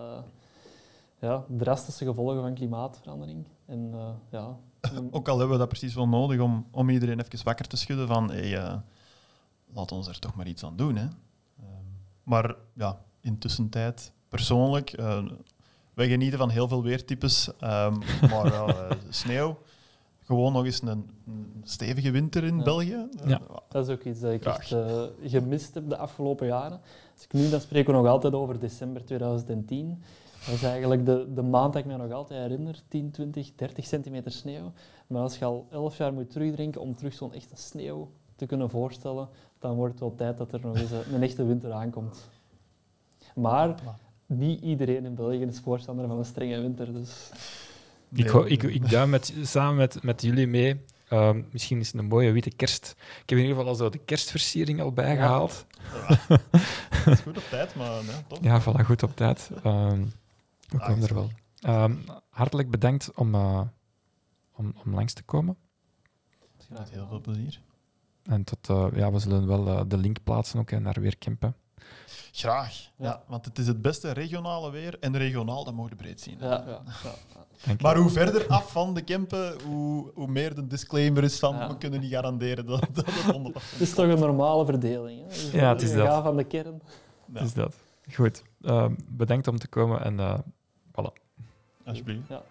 ja, drastische gevolgen van klimaatverandering. En, uh, ja, [LAUGHS] Ook al hebben we dat precies wel nodig om, om iedereen even wakker te schudden van hey, uh, laat ons er toch maar iets aan doen. Hè. Uh, maar ja, intussen tijd, persoonlijk, uh, wij genieten van heel veel weertypes, um, [LAUGHS] maar sneeuw, gewoon nog eens een, een stevige winter in Ja. België. Ja. Dat is ook iets dat ik echt eh, gemist heb de afgelopen jaren. Als ik nu, dan spreken we nog altijd over december 2010. Dat is eigenlijk de, de maand dat ik me nog altijd herinner. 10, 20, 30 centimeter sneeuw. Maar als je al 11 jaar moet terugdrinken om terug zo'n echte sneeuw te kunnen voorstellen, dan wordt het wel tijd dat er nog eens een, een echte winter aankomt. Maar niet iedereen in België is voorstander van een strenge winter. Dus Ik, ik, ik duim met, samen met, met jullie mee. Ehm, misschien is het een mooie witte kerst. Ik heb in ieder geval al zo de kerstversiering al bijgehaald. Dat [LAUGHS] is goed op tijd, maar ja, toch? Ja, voilà, goed op tijd. Ehm, we komen er wel. Ehm, hartelijk bedankt om, eh, om, om langs te komen. Met heel veel plezier. En tot, eh, ja, we zullen wel eh, de link plaatsen ook hè, naar Weerkempen. Graag. Ja. Ja. want het is het beste regionale weer. En regionaal, dat mogen we breed zien. ja, ja. Maar hoe verder af van de Kempen, hoe, hoe meer de disclaimer is van Ja. we kunnen niet garanderen dat, dat het 100% [LAUGHS] Het is toch een normale verdeling. Hè? Dus Ja, het is dat. gaat van de kern. Ja, Is dat. Goed. Ehm, bedankt om te komen en eh. Alsjeblieft. Ja.